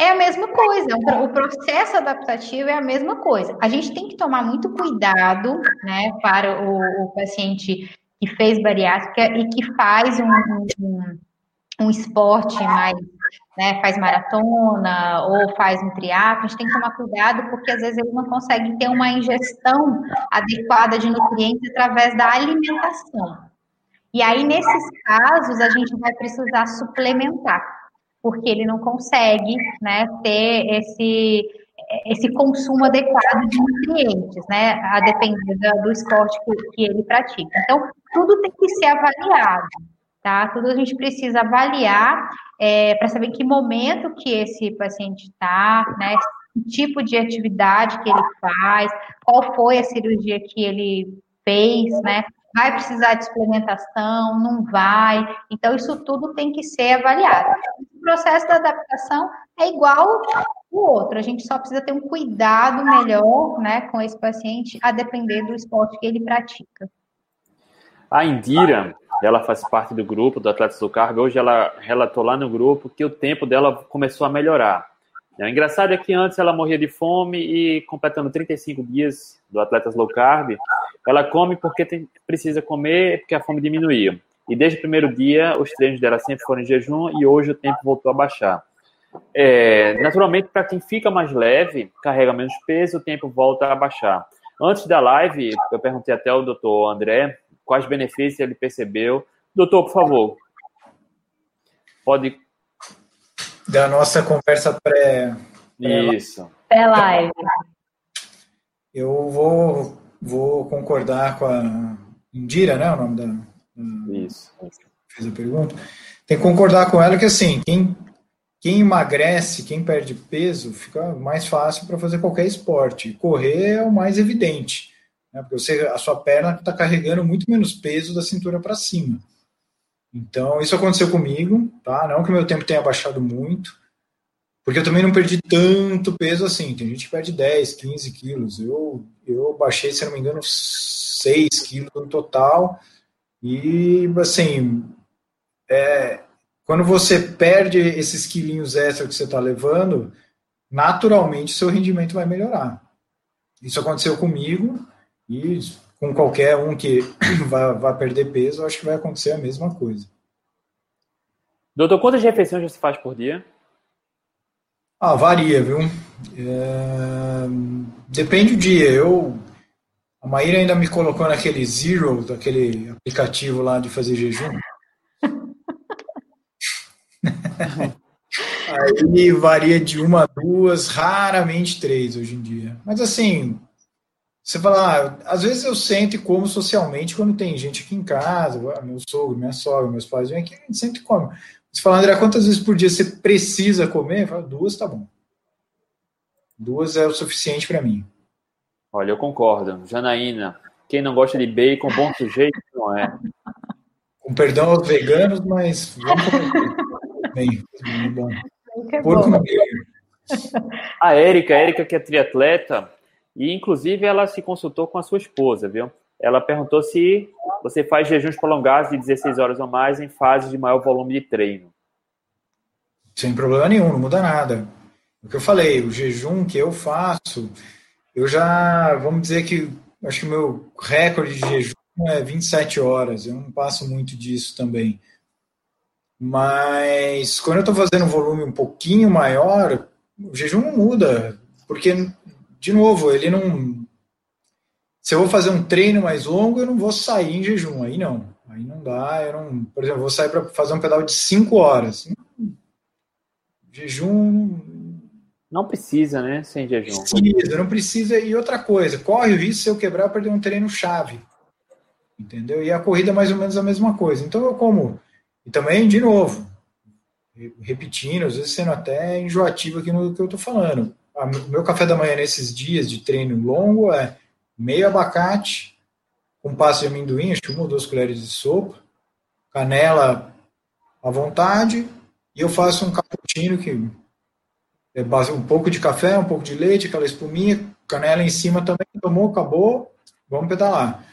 é a mesma coisa. O processo adaptativo é a mesma coisa. A gente tem que tomar muito cuidado, né, para o, o paciente que fez bariátrica e que faz um, um, um esporte mais né, faz maratona ou faz um triatlo, a gente tem que tomar cuidado porque às vezes ele não consegue ter uma ingestão adequada de nutrientes através da alimentação. E aí, nesses casos, a gente vai precisar suplementar, porque ele não consegue né, ter esse, esse consumo adequado de nutrientes, né, a depender do esporte que, ele pratica. Então, tudo tem que ser avaliado tá? Tudo a gente precisa avaliar é, para saber que momento que esse paciente está, né? Que tipo de atividade que ele faz, qual foi a cirurgia que ele fez, né? Vai precisar de suplementação, não vai. Então, isso tudo tem que ser avaliado. O processo da adaptação é igual o outro. A gente só precisa ter um cuidado melhor né, com esse paciente, a depender do esporte que ele pratica. A Indira, ela faz parte do grupo do Atletas do Cargo. Hoje ela relatou lá no grupo que o tempo dela começou a melhorar. O engraçado é que antes ela morria de fome e completando 35 dias do Atletas Low Carb, ela come porque tem, precisa comer porque a fome diminuía. E desde o primeiro dia, os treinos dela sempre foram em jejum e hoje o tempo voltou a baixar. É, naturalmente, para quem fica mais leve, carrega menos peso, o tempo volta a baixar. Antes da live, eu perguntei até ao doutor André quais benefícios ele percebeu. Doutor, por favor, pode. Da nossa conversa pré. Isso. Pré-live. Eu vou, vou concordar com a Indira, né? O nome da. Isso. Fez a pergunta. Tem que concordar com ela que, assim, quem, quem emagrece, quem perde peso, fica mais fácil para fazer qualquer esporte. Correr é o mais evidente né? porque você, a sua perna está carregando muito menos peso da cintura para cima. Então, isso aconteceu comigo, tá? Não que o meu tempo tenha baixado muito, porque eu também não perdi tanto peso assim. Tem gente que perde 10, 15 quilos. Eu, eu baixei, se não me engano, 6 quilos no total. E, assim, é, quando você perde esses quilinhos extra que você está levando, naturalmente seu rendimento vai melhorar. Isso aconteceu comigo. E com qualquer um que (coughs) vai, vai perder peso, acho que vai acontecer a mesma coisa. Doutor, quantas refeições você faz por dia? Ah, varia, viu? É... Depende do dia. Eu, a Maíra ainda me colocou naquele Zero, daquele aplicativo lá de fazer jejum. (laughs) Aí varia de uma a duas, raramente três hoje em dia. Mas assim, você fala, ah, às vezes eu sento e como socialmente quando tem gente aqui em casa, meu sogro, minha sogra, meus pais vêm aqui, a gente sempre come. Você fala, André, quantas vezes por dia você precisa comer? Eu falo, duas tá bom. Duas é o suficiente para mim. Olha, eu concordo. Janaína, quem não gosta de bacon, bom sujeito não é. Com perdão aos veganos, mas vamos comer. Bem, bom. Porco A Érica, a Érica que é triatleta, e, inclusive, ela se consultou com a sua esposa, viu? Ela perguntou se você faz jejuns prolongados de 16 horas ou mais em fases de maior volume de treino. Sem problema nenhum, não muda nada. O que eu falei, o jejum que eu faço, eu já, vamos dizer que, acho que o meu recorde de jejum é 27 horas, eu não passo muito disso também. Mas quando eu estou fazendo um volume um pouquinho maior, o jejum não muda, porque de novo, ele não. Se eu vou fazer um treino mais longo, eu não vou sair em jejum. Aí não. Aí não dá. Eu não, por exemplo, eu vou sair para fazer um pedal de 5 horas. Jejum Não precisa, né? Sem jejum. Precisa, não precisa. E outra coisa, corre o risco se eu quebrar perder um treino chave. Entendeu? E a corrida é mais ou menos a mesma coisa. Então eu como. E também, de novo, repetindo, às vezes sendo até enjoativo aqui no que eu estou falando. Meu café da manhã nesses dias de treino longo é meio abacate, com passo de amendoim, acho que uma ou duas colheres de sopa, canela à vontade, e eu faço um cappuccino que é base, um pouco de café, um pouco de leite, aquela espuminha, canela em cima também, tomou, acabou, vamos pedalar.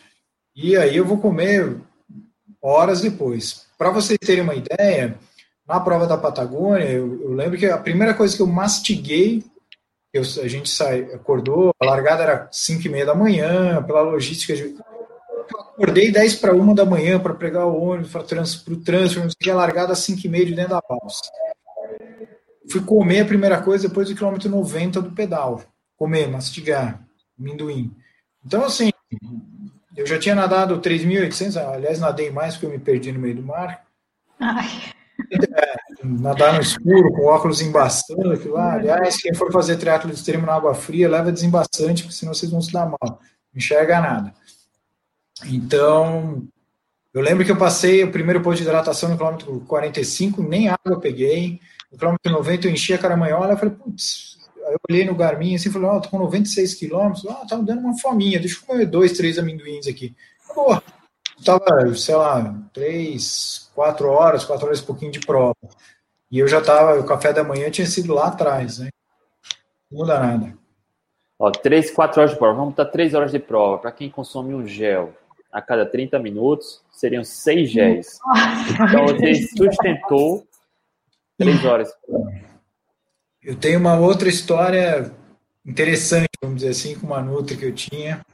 E aí eu vou comer horas depois. Para vocês terem uma ideia, na prova da Patagônia, eu, eu, lembro que a primeira coisa que eu mastiguei, eu, a gente sai, acordou, a largada era 5 e meia da manhã, pela logística de, eu acordei 10 para uma da manhã para pegar o ônibus para trans, o trânsito, não sei a largada às 5 e meia de dentro da balsa. Fui comer a primeira coisa depois do quilômetro 90 do pedal. Comer, mastigar, amendoim. Então, assim, eu já tinha nadado 3.800, aliás, nadei mais porque eu me perdi no meio do mar. Ai. É, nadar no escuro, com óculos embaçando, aquilo lá. Aliás, quem for fazer triatlo extremo na água fria, leva desembastante, porque senão vocês vão se dar mal. Não enxerga nada. Então, eu lembro que eu passei o primeiro posto de hidratação no quilômetro 45, nem água eu peguei. No quilômetro 90 eu enchi a caramanhola, eu falei, putz, eu olhei no Garmin assim, falei, ó, oh, tô com 96 quilômetros, ah, tá me dando uma fominha, deixa eu comer dois, três amendoins aqui. Boa. Tava, sei lá, três, quatro horas, quatro horas e pouquinho de prova. E eu já tava, o café da manhã tinha sido lá atrás, né? Não muda nada. Ó, três, quatro horas de prova. Vamos botar três horas de prova. Para quem consome um gel a cada 30 minutos, seriam seis géis. Então você sustentou três horas. Eu tenho uma outra história interessante, vamos dizer assim, com uma nutra que eu tinha.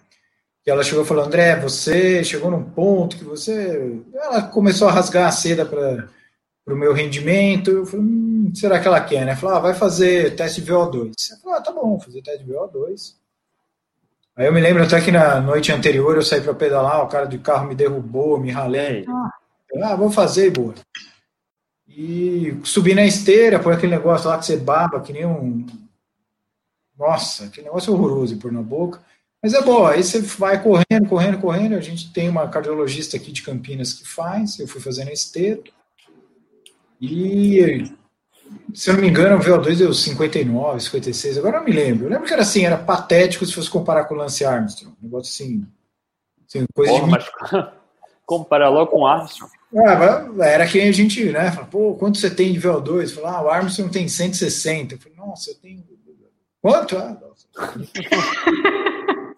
Que ela chegou e falou: André, você chegou num ponto que você. Ela começou a rasgar a seda para o meu rendimento. Eu falei: hum, será que ela quer, né? Falou: ah, vai fazer teste de VO2. Eu falei: ah, tá bom, fazer teste de VO2. Aí eu me lembro até que na noite anterior eu saí para pedalar, o cara de carro me derrubou, me ralei. Ah, vou fazer, boa. E subi na esteira, por aquele negócio lá que você baba, que nem um. Nossa, aquele negócio horroroso por na boca. Mas é bom, aí você vai correndo, correndo, correndo. A gente tem uma cardiologista aqui de Campinas que faz, eu fui fazendo a esteira. E, se eu não me engano, o VO2 deu 59, 56, agora eu me lembro. Eu lembro que era assim, era patético se fosse comparar com o Lance Armstrong. Um negócio assim. assim coisa Porra, de. Mas (laughs) comparar logo com o Armstrong. Ah, era quem a gente, né? Fala, pô, quanto você tem de VO2? Fala, ah, o Armstrong tem 160. Eu falei, nossa, eu tenho. Quanto? Ah, (laughs)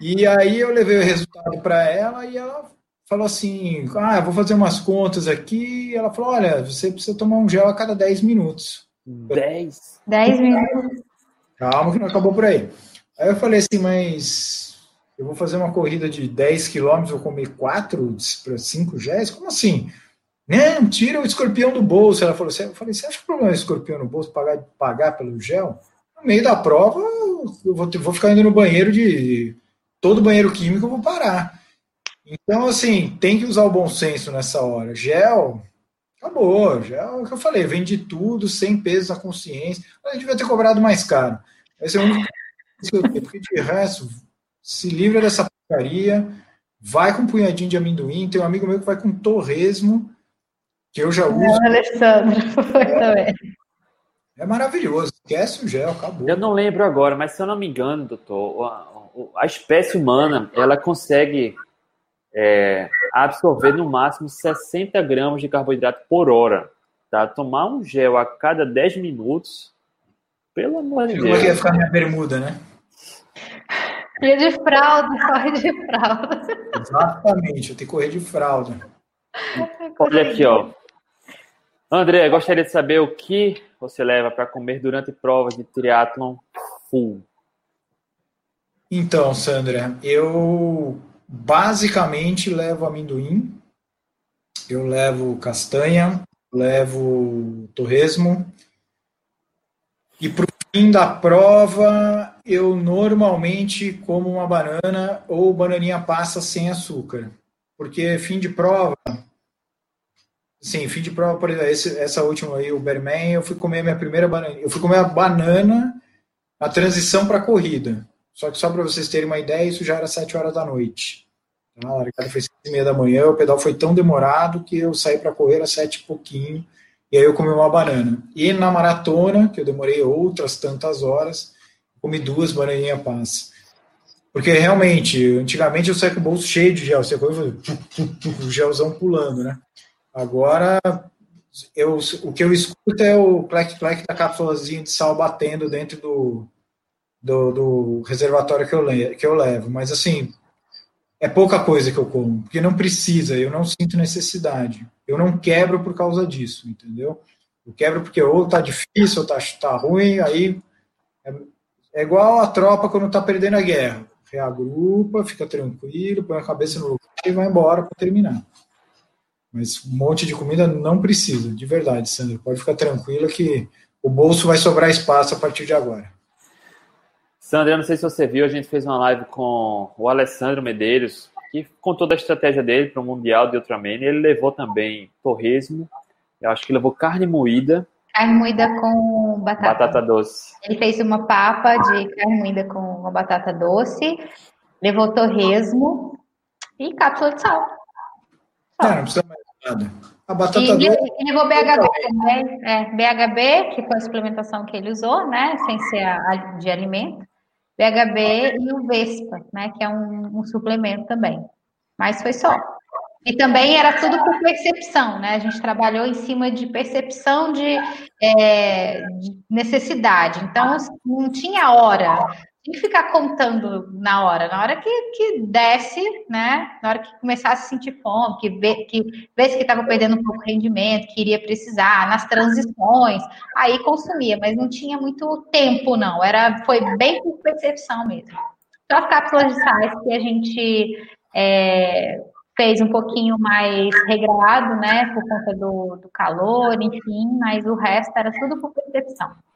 e aí eu levei o resultado para ela e ela falou assim: ah, vou fazer umas contas aqui. E ela falou: olha, você precisa tomar um gel a cada 10 minutos. 10? 10 minutos. Calma que não acabou por aí. Aí eu falei assim, mas eu vou fazer uma corrida de 10 quilômetros, vou comer 4 para 5 géis? Como assim? Não, tira o escorpião do bolso. Ela falou assim, eu falei, você acha que o problema é o escorpião no bolso pagar, pagar pelo gel? No meio da prova, eu vou, vou ficar indo no banheiro de. Todo banheiro químico eu vou parar. Então, assim, tem que usar o bom senso nessa hora. Gel, acabou. Gel, é o que eu falei, vende tudo, sem peso na consciência. A gente devia ter cobrado mais caro. Esse é o único que eu tenho, porque de resto, se livra dessa porcaria, vai com um punhadinho de amendoim. Tem um amigo meu que vai com torresmo, que eu já uso. É, Alessandro, (laughs) foi é, também. É maravilhoso. Esquece o gel, acabou. Eu não lembro agora, mas se eu não me engano, doutor, a, a espécie humana ela consegue é, absorver no máximo 60 gramas de carboidrato por hora. Tá? Tomar um gel a cada 10 minutos, pelo amor de Deus. É que ia ficar minha bermuda, né? Correr de fralda, corre de fralda. Exatamente, eu tenho que correr de fralda. Olha aqui, ó. André, gostaria de saber o que você leva para comer durante provas de triatlon full. Então, Sandra, eu basicamente levo amendoim, eu levo castanha, levo torresmo, e para o fim da prova eu normalmente como uma banana ou bananinha passa sem açúcar. Porque fim de prova, Sim, fim de prova, por exemplo, esse, essa última aí, o Berman, eu fui comer minha primeira banana. Eu fui comer a banana na transição para a corrida. Só que só para vocês terem uma ideia, isso já era 7 horas da noite. Tá? A largada foi 6 e meia da manhã, o pedal foi tão demorado que eu saí para correr às 7 e pouquinho, e aí eu comi uma banana. E na maratona, que eu demorei outras tantas horas, comi duas bananinhas passa. Porque realmente, antigamente eu saía com o bolso cheio de gel, você coisa, o gelzão pulando, né? Agora, eu, o que eu escuto é o clac-clac da cápsulazinha de sal batendo dentro do, do, do, reservatório que eu, le, que eu levo. Mas, assim, é pouca coisa que eu como, porque não precisa, eu não sinto necessidade. Eu não quebro por causa disso, entendeu? Eu quebro porque ou tá difícil, ou tá, tá ruim, aí é, é igual a tropa quando tá perdendo a guerra. Reagrupa, fica tranquilo, põe a cabeça no lugar e vai embora para terminar. Mas um monte de comida não precisa, de verdade, Sandra. Pode ficar tranquila que o bolso vai sobrar espaço a partir de agora. Sandra, eu não sei se você viu, a gente fez uma live com o Alessandro Medeiros, que contou da estratégia dele para o Mundial de Ultraman. Ele levou também torresmo, eu acho que levou carne moída. Carne moída com batata. Batata doce. Ele fez uma papa de carne moída com uma batata doce, levou torresmo e cápsula de sal. Não, não precisa mais nada. A batata e, doce. E levou BHB também. É, BHB, que foi a suplementação que ele usou, né? Sem ser a, de alimento. BHB e o Vespa, né? Que é um, um suplemento também. Mas foi só. E também era tudo por percepção, né? A gente trabalhou em cima de percepção de, é, de necessidade. Então, não tinha hora tem que ficar contando na hora, na hora que, que desce, né? Na hora que começasse a sentir fome, que vê que vê que estava perdendo um pouco de rendimento, que iria precisar, nas transições, aí consumia, mas não tinha muito tempo, não. Era, foi bem por percepção mesmo. Só as cápsulas de sais que a gente é, fez um pouquinho mais regrado, né? Por conta do, do calor, enfim, mas o resto era tudo por percepção.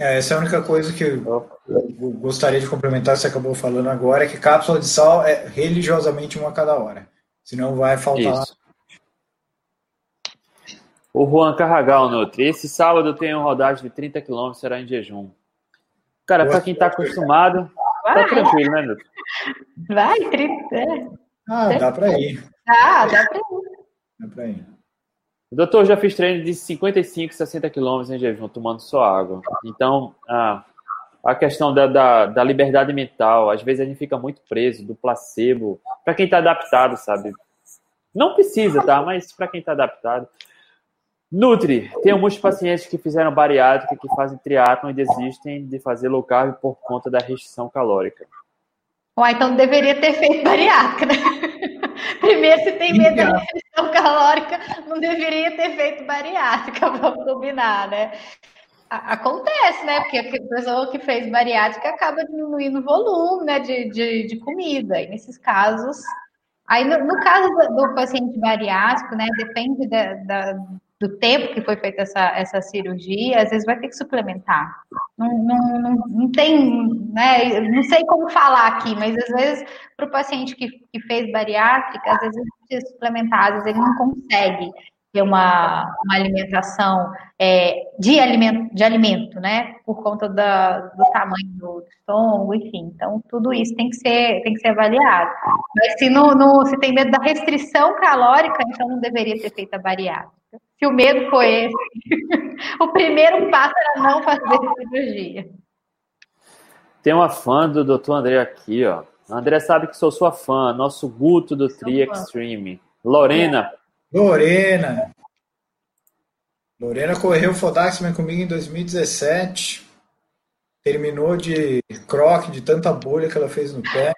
É, essa é a única coisa que eu, gostaria de complementar, você acabou falando agora, é que cápsula de sal é religiosamente uma a cada hora. Senão vai faltar. Isso. O Juan Carragal, Nutri. Esse sábado tem uma rodagem de 30 km, será em jejum. Cara, para quem está acostumado, tá vai. tá tranquilo, né, Nutri? Vai, 30. Ah, dá para ir. Ah, dá para ir. Dá para ir. Doutor, já fiz treino de 55, 60 quilômetros em jejum, tomando só água. Então, a, questão da, da, da, liberdade mental, às vezes a gente fica muito preso do placebo. Para quem está adaptado, sabe? Não precisa, tá? Mas para quem está adaptado. Nutri, tem muitos pacientes que fizeram bariátrica, que fazem triatlon e desistem de fazer low carb por conta da restrição calórica. Ué, então deveria ter feito bariátrica, né? (laughs) Primeiro, se tem medo da restrição calórica, não deveria ter feito bariátrica, (laughs) vamos combinar, né? Acontece, né? Porque a pessoa que fez bariátrica acaba diminuindo o volume né, de, de, de comida. E nesses casos. Aí, no, no caso do, do, paciente bariátrico, né? Depende da, da do tempo que foi feita essa, essa cirurgia, às vezes vai ter que suplementar. Não, não, não, não tem, né? Não sei como falar aqui, mas às vezes para o paciente que, que fez bariátrica, às vezes precisa suplementar, às vezes ele não consegue ter uma, uma alimentação é, de, alimento, de alimento, né? Por conta da, do tamanho do estômago, enfim. Então, tudo isso tem que ser, tem que ser avaliado. Mas se, no, se tem medo da restrição calórica, então não deveria ter feito a bariátrica se o medo foi esse. (laughs) o primeiro passo era não fazer cirurgia. Tem uma fã do Dr. André aqui, ó. André sabe que sou sua fã, nosso Guto do Tri Extreme. Lorena. Lorena. Lorena correu o Fodaxman comigo em 2017. Terminou de croque, de tanta bolha que ela fez no pé.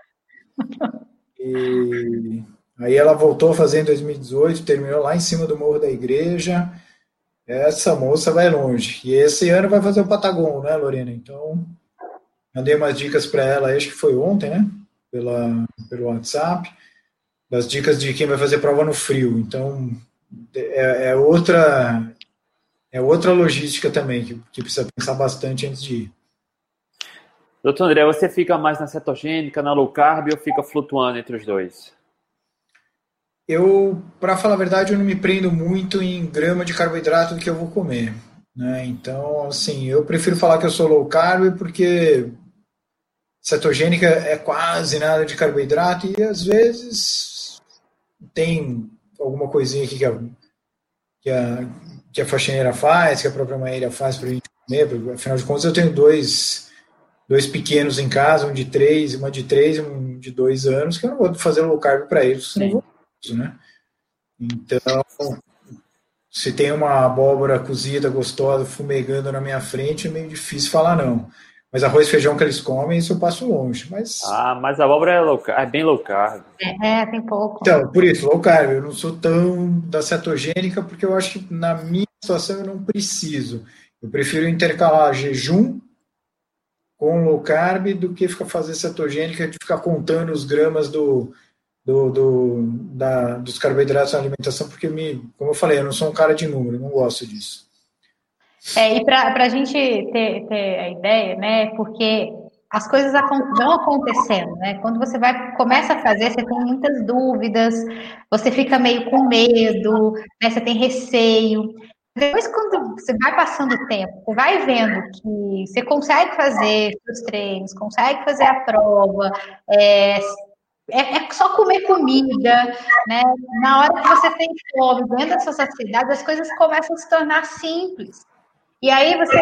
(laughs) E Aí ela voltou a fazer em 2018, terminou lá em cima do Morro da Igreja. Essa moça vai longe. E esse ano vai fazer o Patagon, né, Lorena? Então, mandei umas dicas para ela, acho que foi ontem, né? Pela, pelo WhatsApp, das dicas de quem vai fazer prova no frio. Então, é, é outra é outra logística também que, que precisa pensar bastante antes de ir. Doutor André, você fica mais na cetogênica, na low carb ou fica flutuando entre os dois? Eu, para falar a verdade, eu não me prendo muito em grama de carboidrato que eu vou comer. Né? Então, assim, eu prefiro falar que eu sou low carb porque cetogênica é quase nada de carboidrato e às vezes tem alguma coisinha aqui que a, que a, que a faxineira faz, que a própria Maíra faz para a gente comer, porque, afinal de contas eu tenho dois, dois pequenos em casa, um de três, uma de três e um de dois anos, que eu não vou fazer low carb para eles, senão vou, né? Então, se tem uma abóbora cozida, gostosa, fumegando na minha frente, é meio difícil falar não. Mas arroz e feijão que eles comem, isso eu passo longe. Mas... Ah, mas a abóbora é, low, é bem low carb. É, é, tem pouco. Então, por isso, low carb. Eu não sou tão da cetogênica, porque eu acho que na minha situação eu não preciso. Eu prefiro intercalar jejum com low carb do que ficar fazer cetogênica de ficar contando os gramas do, do, do da, dos carboidratos na alimentação, porque, me, como eu falei, eu não sou um cara de número, não gosto disso. É, e para a gente ter, ter a ideia, né? Porque as coisas vão acontecendo, né? Quando você vai começa a fazer, você tem muitas dúvidas, você fica meio com medo, né? Você tem receio. Depois, quando você vai passando o tempo, você vai vendo que você consegue fazer os treinos, consegue fazer a prova, é, é, é, só comer comida, né? Na hora que você tem fome, dentro da sua saciedade, as coisas começam a se tornar simples. E aí você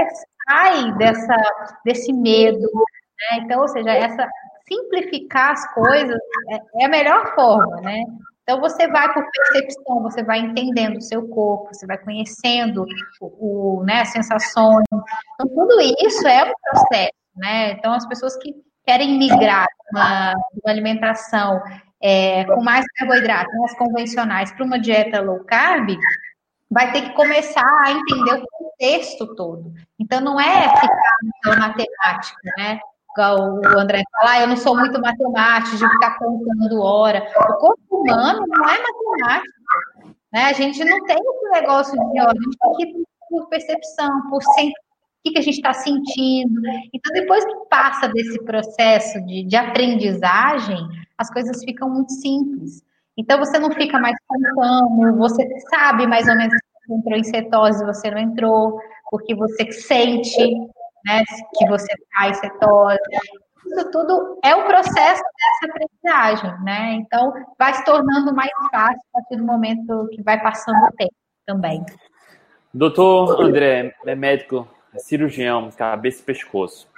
sai dessa, desse medo, né? Então, ou seja, essa simplificar as coisas é, é a melhor forma, né? Então você vai por percepção, você vai entendendo o seu corpo, você vai conhecendo o, o né, sensações. Então tudo isso é um processo, né? Então as pessoas que querem migrar uma, uma alimentação é, com mais carboidrato, mais convencionais, para uma dieta low carb, vai ter que começar a entender o contexto todo. Então, não é ficar na matemática, né? O André fala, ah, eu não sou muito matemático, de ficar contando hora. O corpo humano não é matemático. Né? A gente não tem esse negócio de, ó, a gente tem que ir por percepção, por sentir que, que a gente está sentindo. Então, depois que passa desse processo de, de aprendizagem, as coisas ficam muito simples. Então você não fica mais contando, você sabe mais ou menos se você entrou em cetose, você não entrou, porque você sente né, que você está em cetose. Isso tudo é o processo dessa aprendizagem, né? Então vai se tornando mais fácil a partir do momento que vai passando o tempo também. Doutor André, é médico, cirurgião, cabeça e pescoço.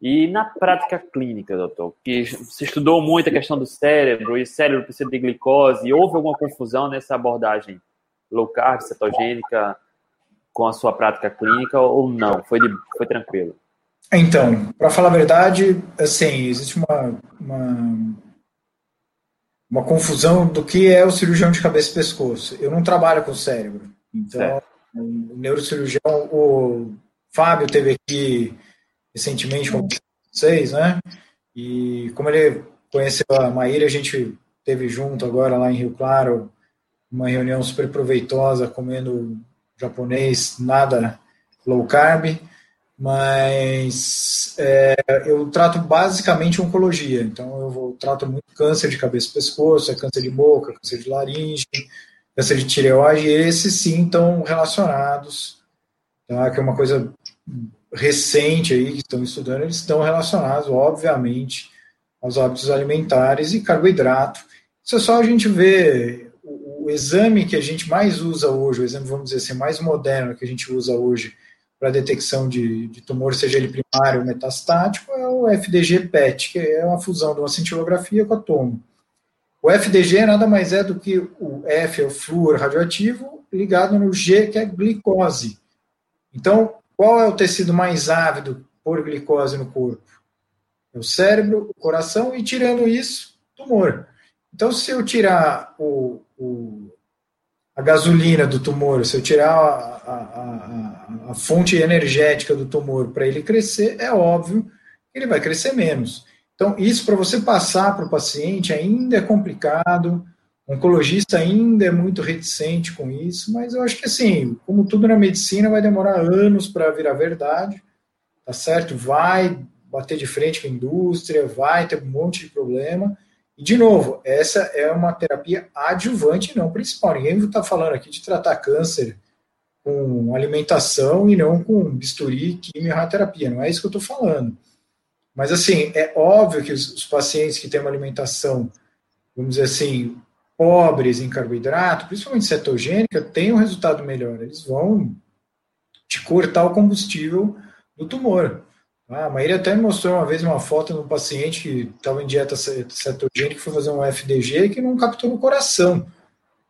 E na prática clínica, doutor, que você estudou muito a questão do cérebro e o cérebro precisa de glicose, houve alguma confusão nessa abordagem low carb, cetogênica, com a sua prática clínica ou não? Foi, de, foi tranquilo? Então, para falar a verdade, assim, existe uma, uma, uma, confusão do que é o cirurgião de cabeça e pescoço. Eu não trabalho com o cérebro. Então, certo. o neurocirurgião, o Fábio teve aqui recentemente com vocês, né? E como ele conheceu a Maíra, a gente teve junto agora lá em Rio Claro uma reunião super proveitosa, comendo japonês, nada low carb, mas é, eu trato basicamente oncologia, então eu vou, trato muito câncer de cabeça e pescoço, é câncer de boca, câncer de laringe, câncer de tireoide, e esses sim estão relacionados, tá? que é uma coisa recente aí que estão estudando, eles estão relacionados, obviamente, aos hábitos alimentares e carboidrato. Isso é só a gente ver o, o exame que a gente mais usa hoje, o exame, vamos dizer assim, mais moderno que a gente usa hoje para detecção de, de, tumor, seja ele primário ou metastático, é o FDG PET, que é uma fusão de uma cintilografia com a tomo. O FDG nada mais é do que o F, é o flúor radioativo, ligado no G, que é glicose. Então, qual é o tecido mais ávido por glicose no corpo? O cérebro, o coração e, tirando isso, tumor. Então, se eu tirar o, o, a gasolina do tumor, se eu tirar a, a, a, a fonte energética do tumor para ele crescer, é óbvio que ele vai crescer menos. Então, isso para você passar para o paciente ainda é complicado. O oncologista ainda é muito reticente com isso, mas eu acho que assim, como tudo na medicina, vai demorar anos para virar verdade, tá certo? Vai bater de frente com a indústria, vai ter um monte de problema, E, de novo, essa é uma terapia adjuvante, não principal. Ninguém está falando aqui de tratar câncer com alimentação e não com bisturi, quimio radioterapia. Não é isso que eu estou falando. Mas, assim, é óbvio que os pacientes que têm uma alimentação, vamos dizer assim, pobres em carboidrato, principalmente cetogênica, têm um resultado melhor. Eles vão te cortar o combustível do tumor. Ah, a Maíra até me mostrou uma vez uma foto de um paciente que estava em dieta cetogênica, que foi fazer um FDG e que não captou no coração.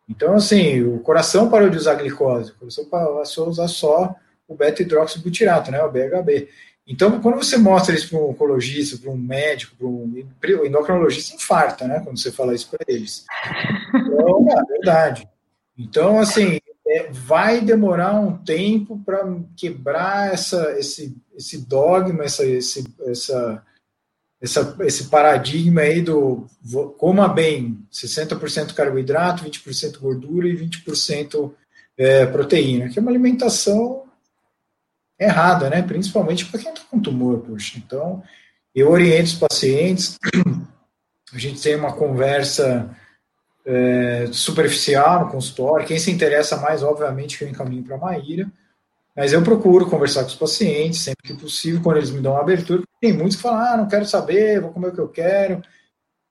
Então, assim, o coração parou de usar glicose, o coração passou a usar só o beta-hidroxibutirato, né, o BHB. Então, quando você mostra isso para um oncologista, para um médico, para um endocrinologista, infarta, né, quando você fala isso para eles. Então, é verdade. Então, assim, é, vai demorar um tempo para quebrar essa, esse, esse dogma, essa, esse, essa, essa, esse paradigma aí do coma bem, 60% carboidrato, 20% gordura e 20% é, proteína, que é uma alimentação errada, né? Principalmente para quem está com tumor, poxa. Então, eu oriento os pacientes, (clears throat) a gente tem uma conversa é, superficial no consultório. Quem se interessa mais, obviamente, que eu encaminho para a Maíra. Mas eu procuro conversar com os pacientes sempre que possível, quando eles me dão uma abertura. Tem muitos que falam, ah, não quero saber, vou comer o que eu quero.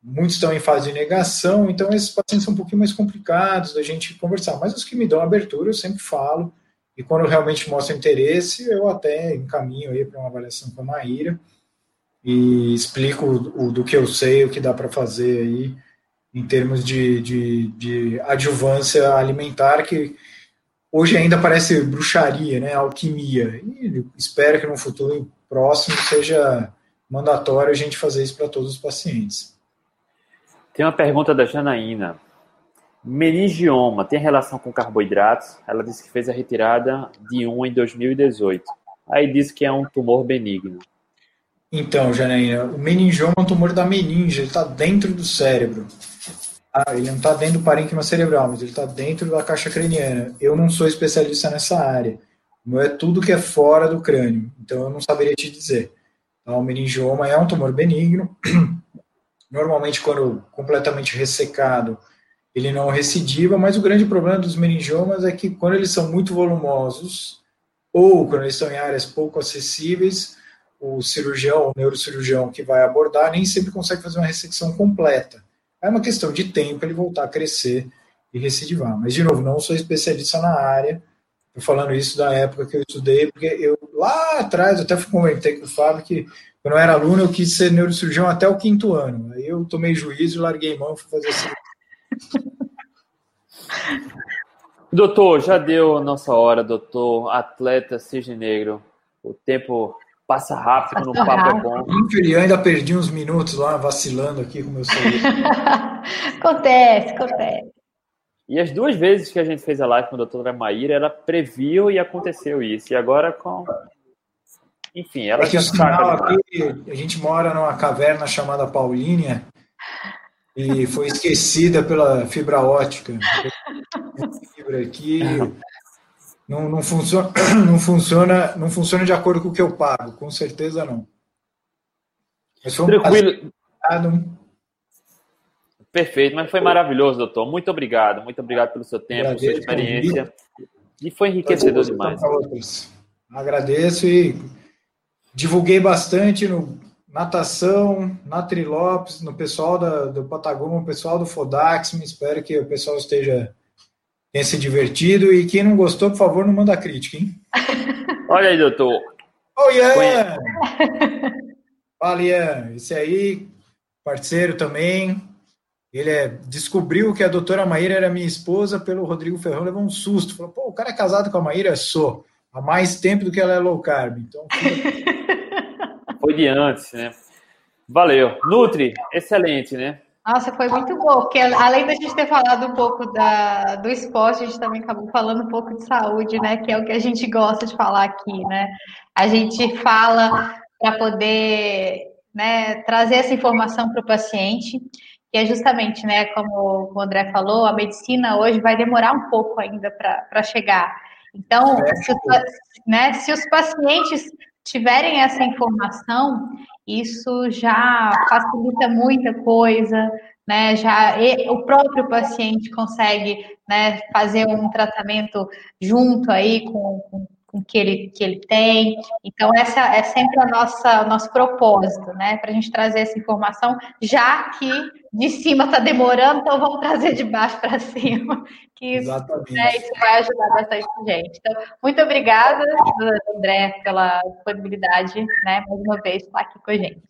Muitos estão em fase de negação, então esses pacientes são um pouquinho mais complicados da gente conversar. Mas os que me dão abertura, eu sempre falo. E quando realmente mostro interesse, eu até encaminho aí para uma avaliação com a Maíra e explico o, do que eu sei, o que dá para fazer aí em termos de, de, de adjuvância alimentar, que hoje ainda parece bruxaria, né, alquimia. E espero que no futuro próximo seja mandatório a gente fazer isso para todos os pacientes. Tem uma pergunta da Janaína. Meningioma tem relação com carboidratos? Ela disse que fez a retirada de um em 2018. Aí disse que é um tumor benigno. Então, Janaína, o meningioma é um tumor da meninge, ele está dentro do cérebro. Ah, ele não está dentro do parênquima cerebral, mas ele está dentro da caixa craniana. Eu não sou especialista nessa área. O meu é tudo que é fora do crânio, então eu não saberia te dizer. Então, o meningioma é um tumor benigno. (clears throat) Normalmente, quando completamente ressecado, ele não recidiva, mas o grande problema dos meningiomas é que quando eles são muito volumosos, ou quando eles estão em áreas pouco acessíveis, o cirurgião, o neurocirurgião que vai abordar, nem sempre consegue fazer uma ressecção completa. É uma questão de tempo ele voltar a crescer e recidivar. Mas, de novo, não sou especialista na área. Estou falando isso da época que eu estudei, porque eu, lá atrás, até comentei com o Fábio que, quando eu era aluno, eu quis ser neurocirurgião até o quinto ano. Aí eu tomei juízo, larguei mão fui fazer assim. Doutor, já deu a nossa hora, doutor. Atleta Cisne Negro. O tempo Passa rápido, no papo é bom. Eu ainda perdi uns minutos lá, vacilando aqui com o meu celular. (laughs) acontece, acontece. E as duas vezes que a gente fez a live com a doutora Maíra, ela previu e aconteceu isso. E agora com. Enfim, ela é já sabe. Aqui, a gente mora numa caverna chamada Paulínia e foi esquecida pela fibra ótica. Fibra aqui, não, não, funciona, (coughs) não, funciona, não funciona de acordo com o que eu pago, com certeza não. Mas foi um Tranquilo. Perfeito, mas foi maravilhoso, doutor. Muito obrigado, muito obrigado pelo seu tempo, pela sua experiência. E foi enriquecedor demais. Agradeço e divulguei bastante no natação, na Trilopes, no pessoal da, do Patagônia, no pessoal do Fodax. Espero que o pessoal esteja tenha se divertido. E quem não gostou, por favor, não manda crítica, hein? (laughs) Olha aí, doutor. Oh, Ian! (laughs) Fala, Ian. Esse aí, parceiro também. Ele é, descobriu que a doutora Maíra era minha esposa pelo Rodrigo Ferrão, levou um susto. Falou, pô, o cara é casado com a Maíra? Sou. Há mais tempo do que ela é low carb. Então, Antes, né? Valeu. Nutri, excelente, né? Nossa, foi muito bom, porque além da gente ter falado um pouco da, do esporte, a gente também acabou falando um pouco de saúde, né? Que é o que a gente gosta de falar aqui, né? A gente fala para poder né, trazer essa informação para o paciente, que é justamente, né, como o André falou, a medicina hoje vai demorar um pouco ainda para chegar. Então, se, né, se os pacientes tiverem essa informação, isso já facilita muita coisa, né? Já o próprio paciente consegue né, fazer um tratamento junto aí com, com com que ele, que ele tem. Então, essa é sempre a nossa, o nosso propósito, né? Para a gente trazer essa informação, já que de cima está demorando, então vamos trazer de baixo para (laughs) cima, que Exatamente. Né, isso vai ajudar bastante a gente. Então, muito obrigada, André, pela disponibilidade, né? Mais uma vez, estar aqui com a gente.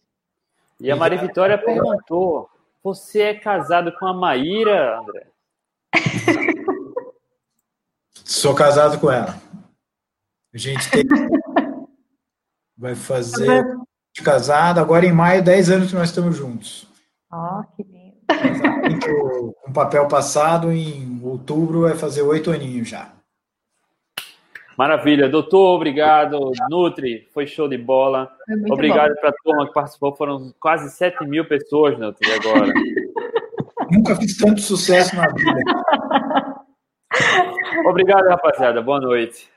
E a Maria Vitória perguntou: você é casado com a Maíra, André? (laughs) Sou casado com ela. A gente tem... (laughs) vai fazer de casado. Agora em maio, 10 anos que nós estamos juntos. Ó, oh, que lindo. Com papel passado, em outubro vai fazer oito aninhos já. Maravilha, doutor, obrigado. Nutri, foi show de bola. Obrigado para a turma que participou. Foram quase 7 mil pessoas, Nutri, agora. (laughs) Nunca fiz tanto sucesso na vida. (laughs) Obrigado, rapaziada. Boa noite.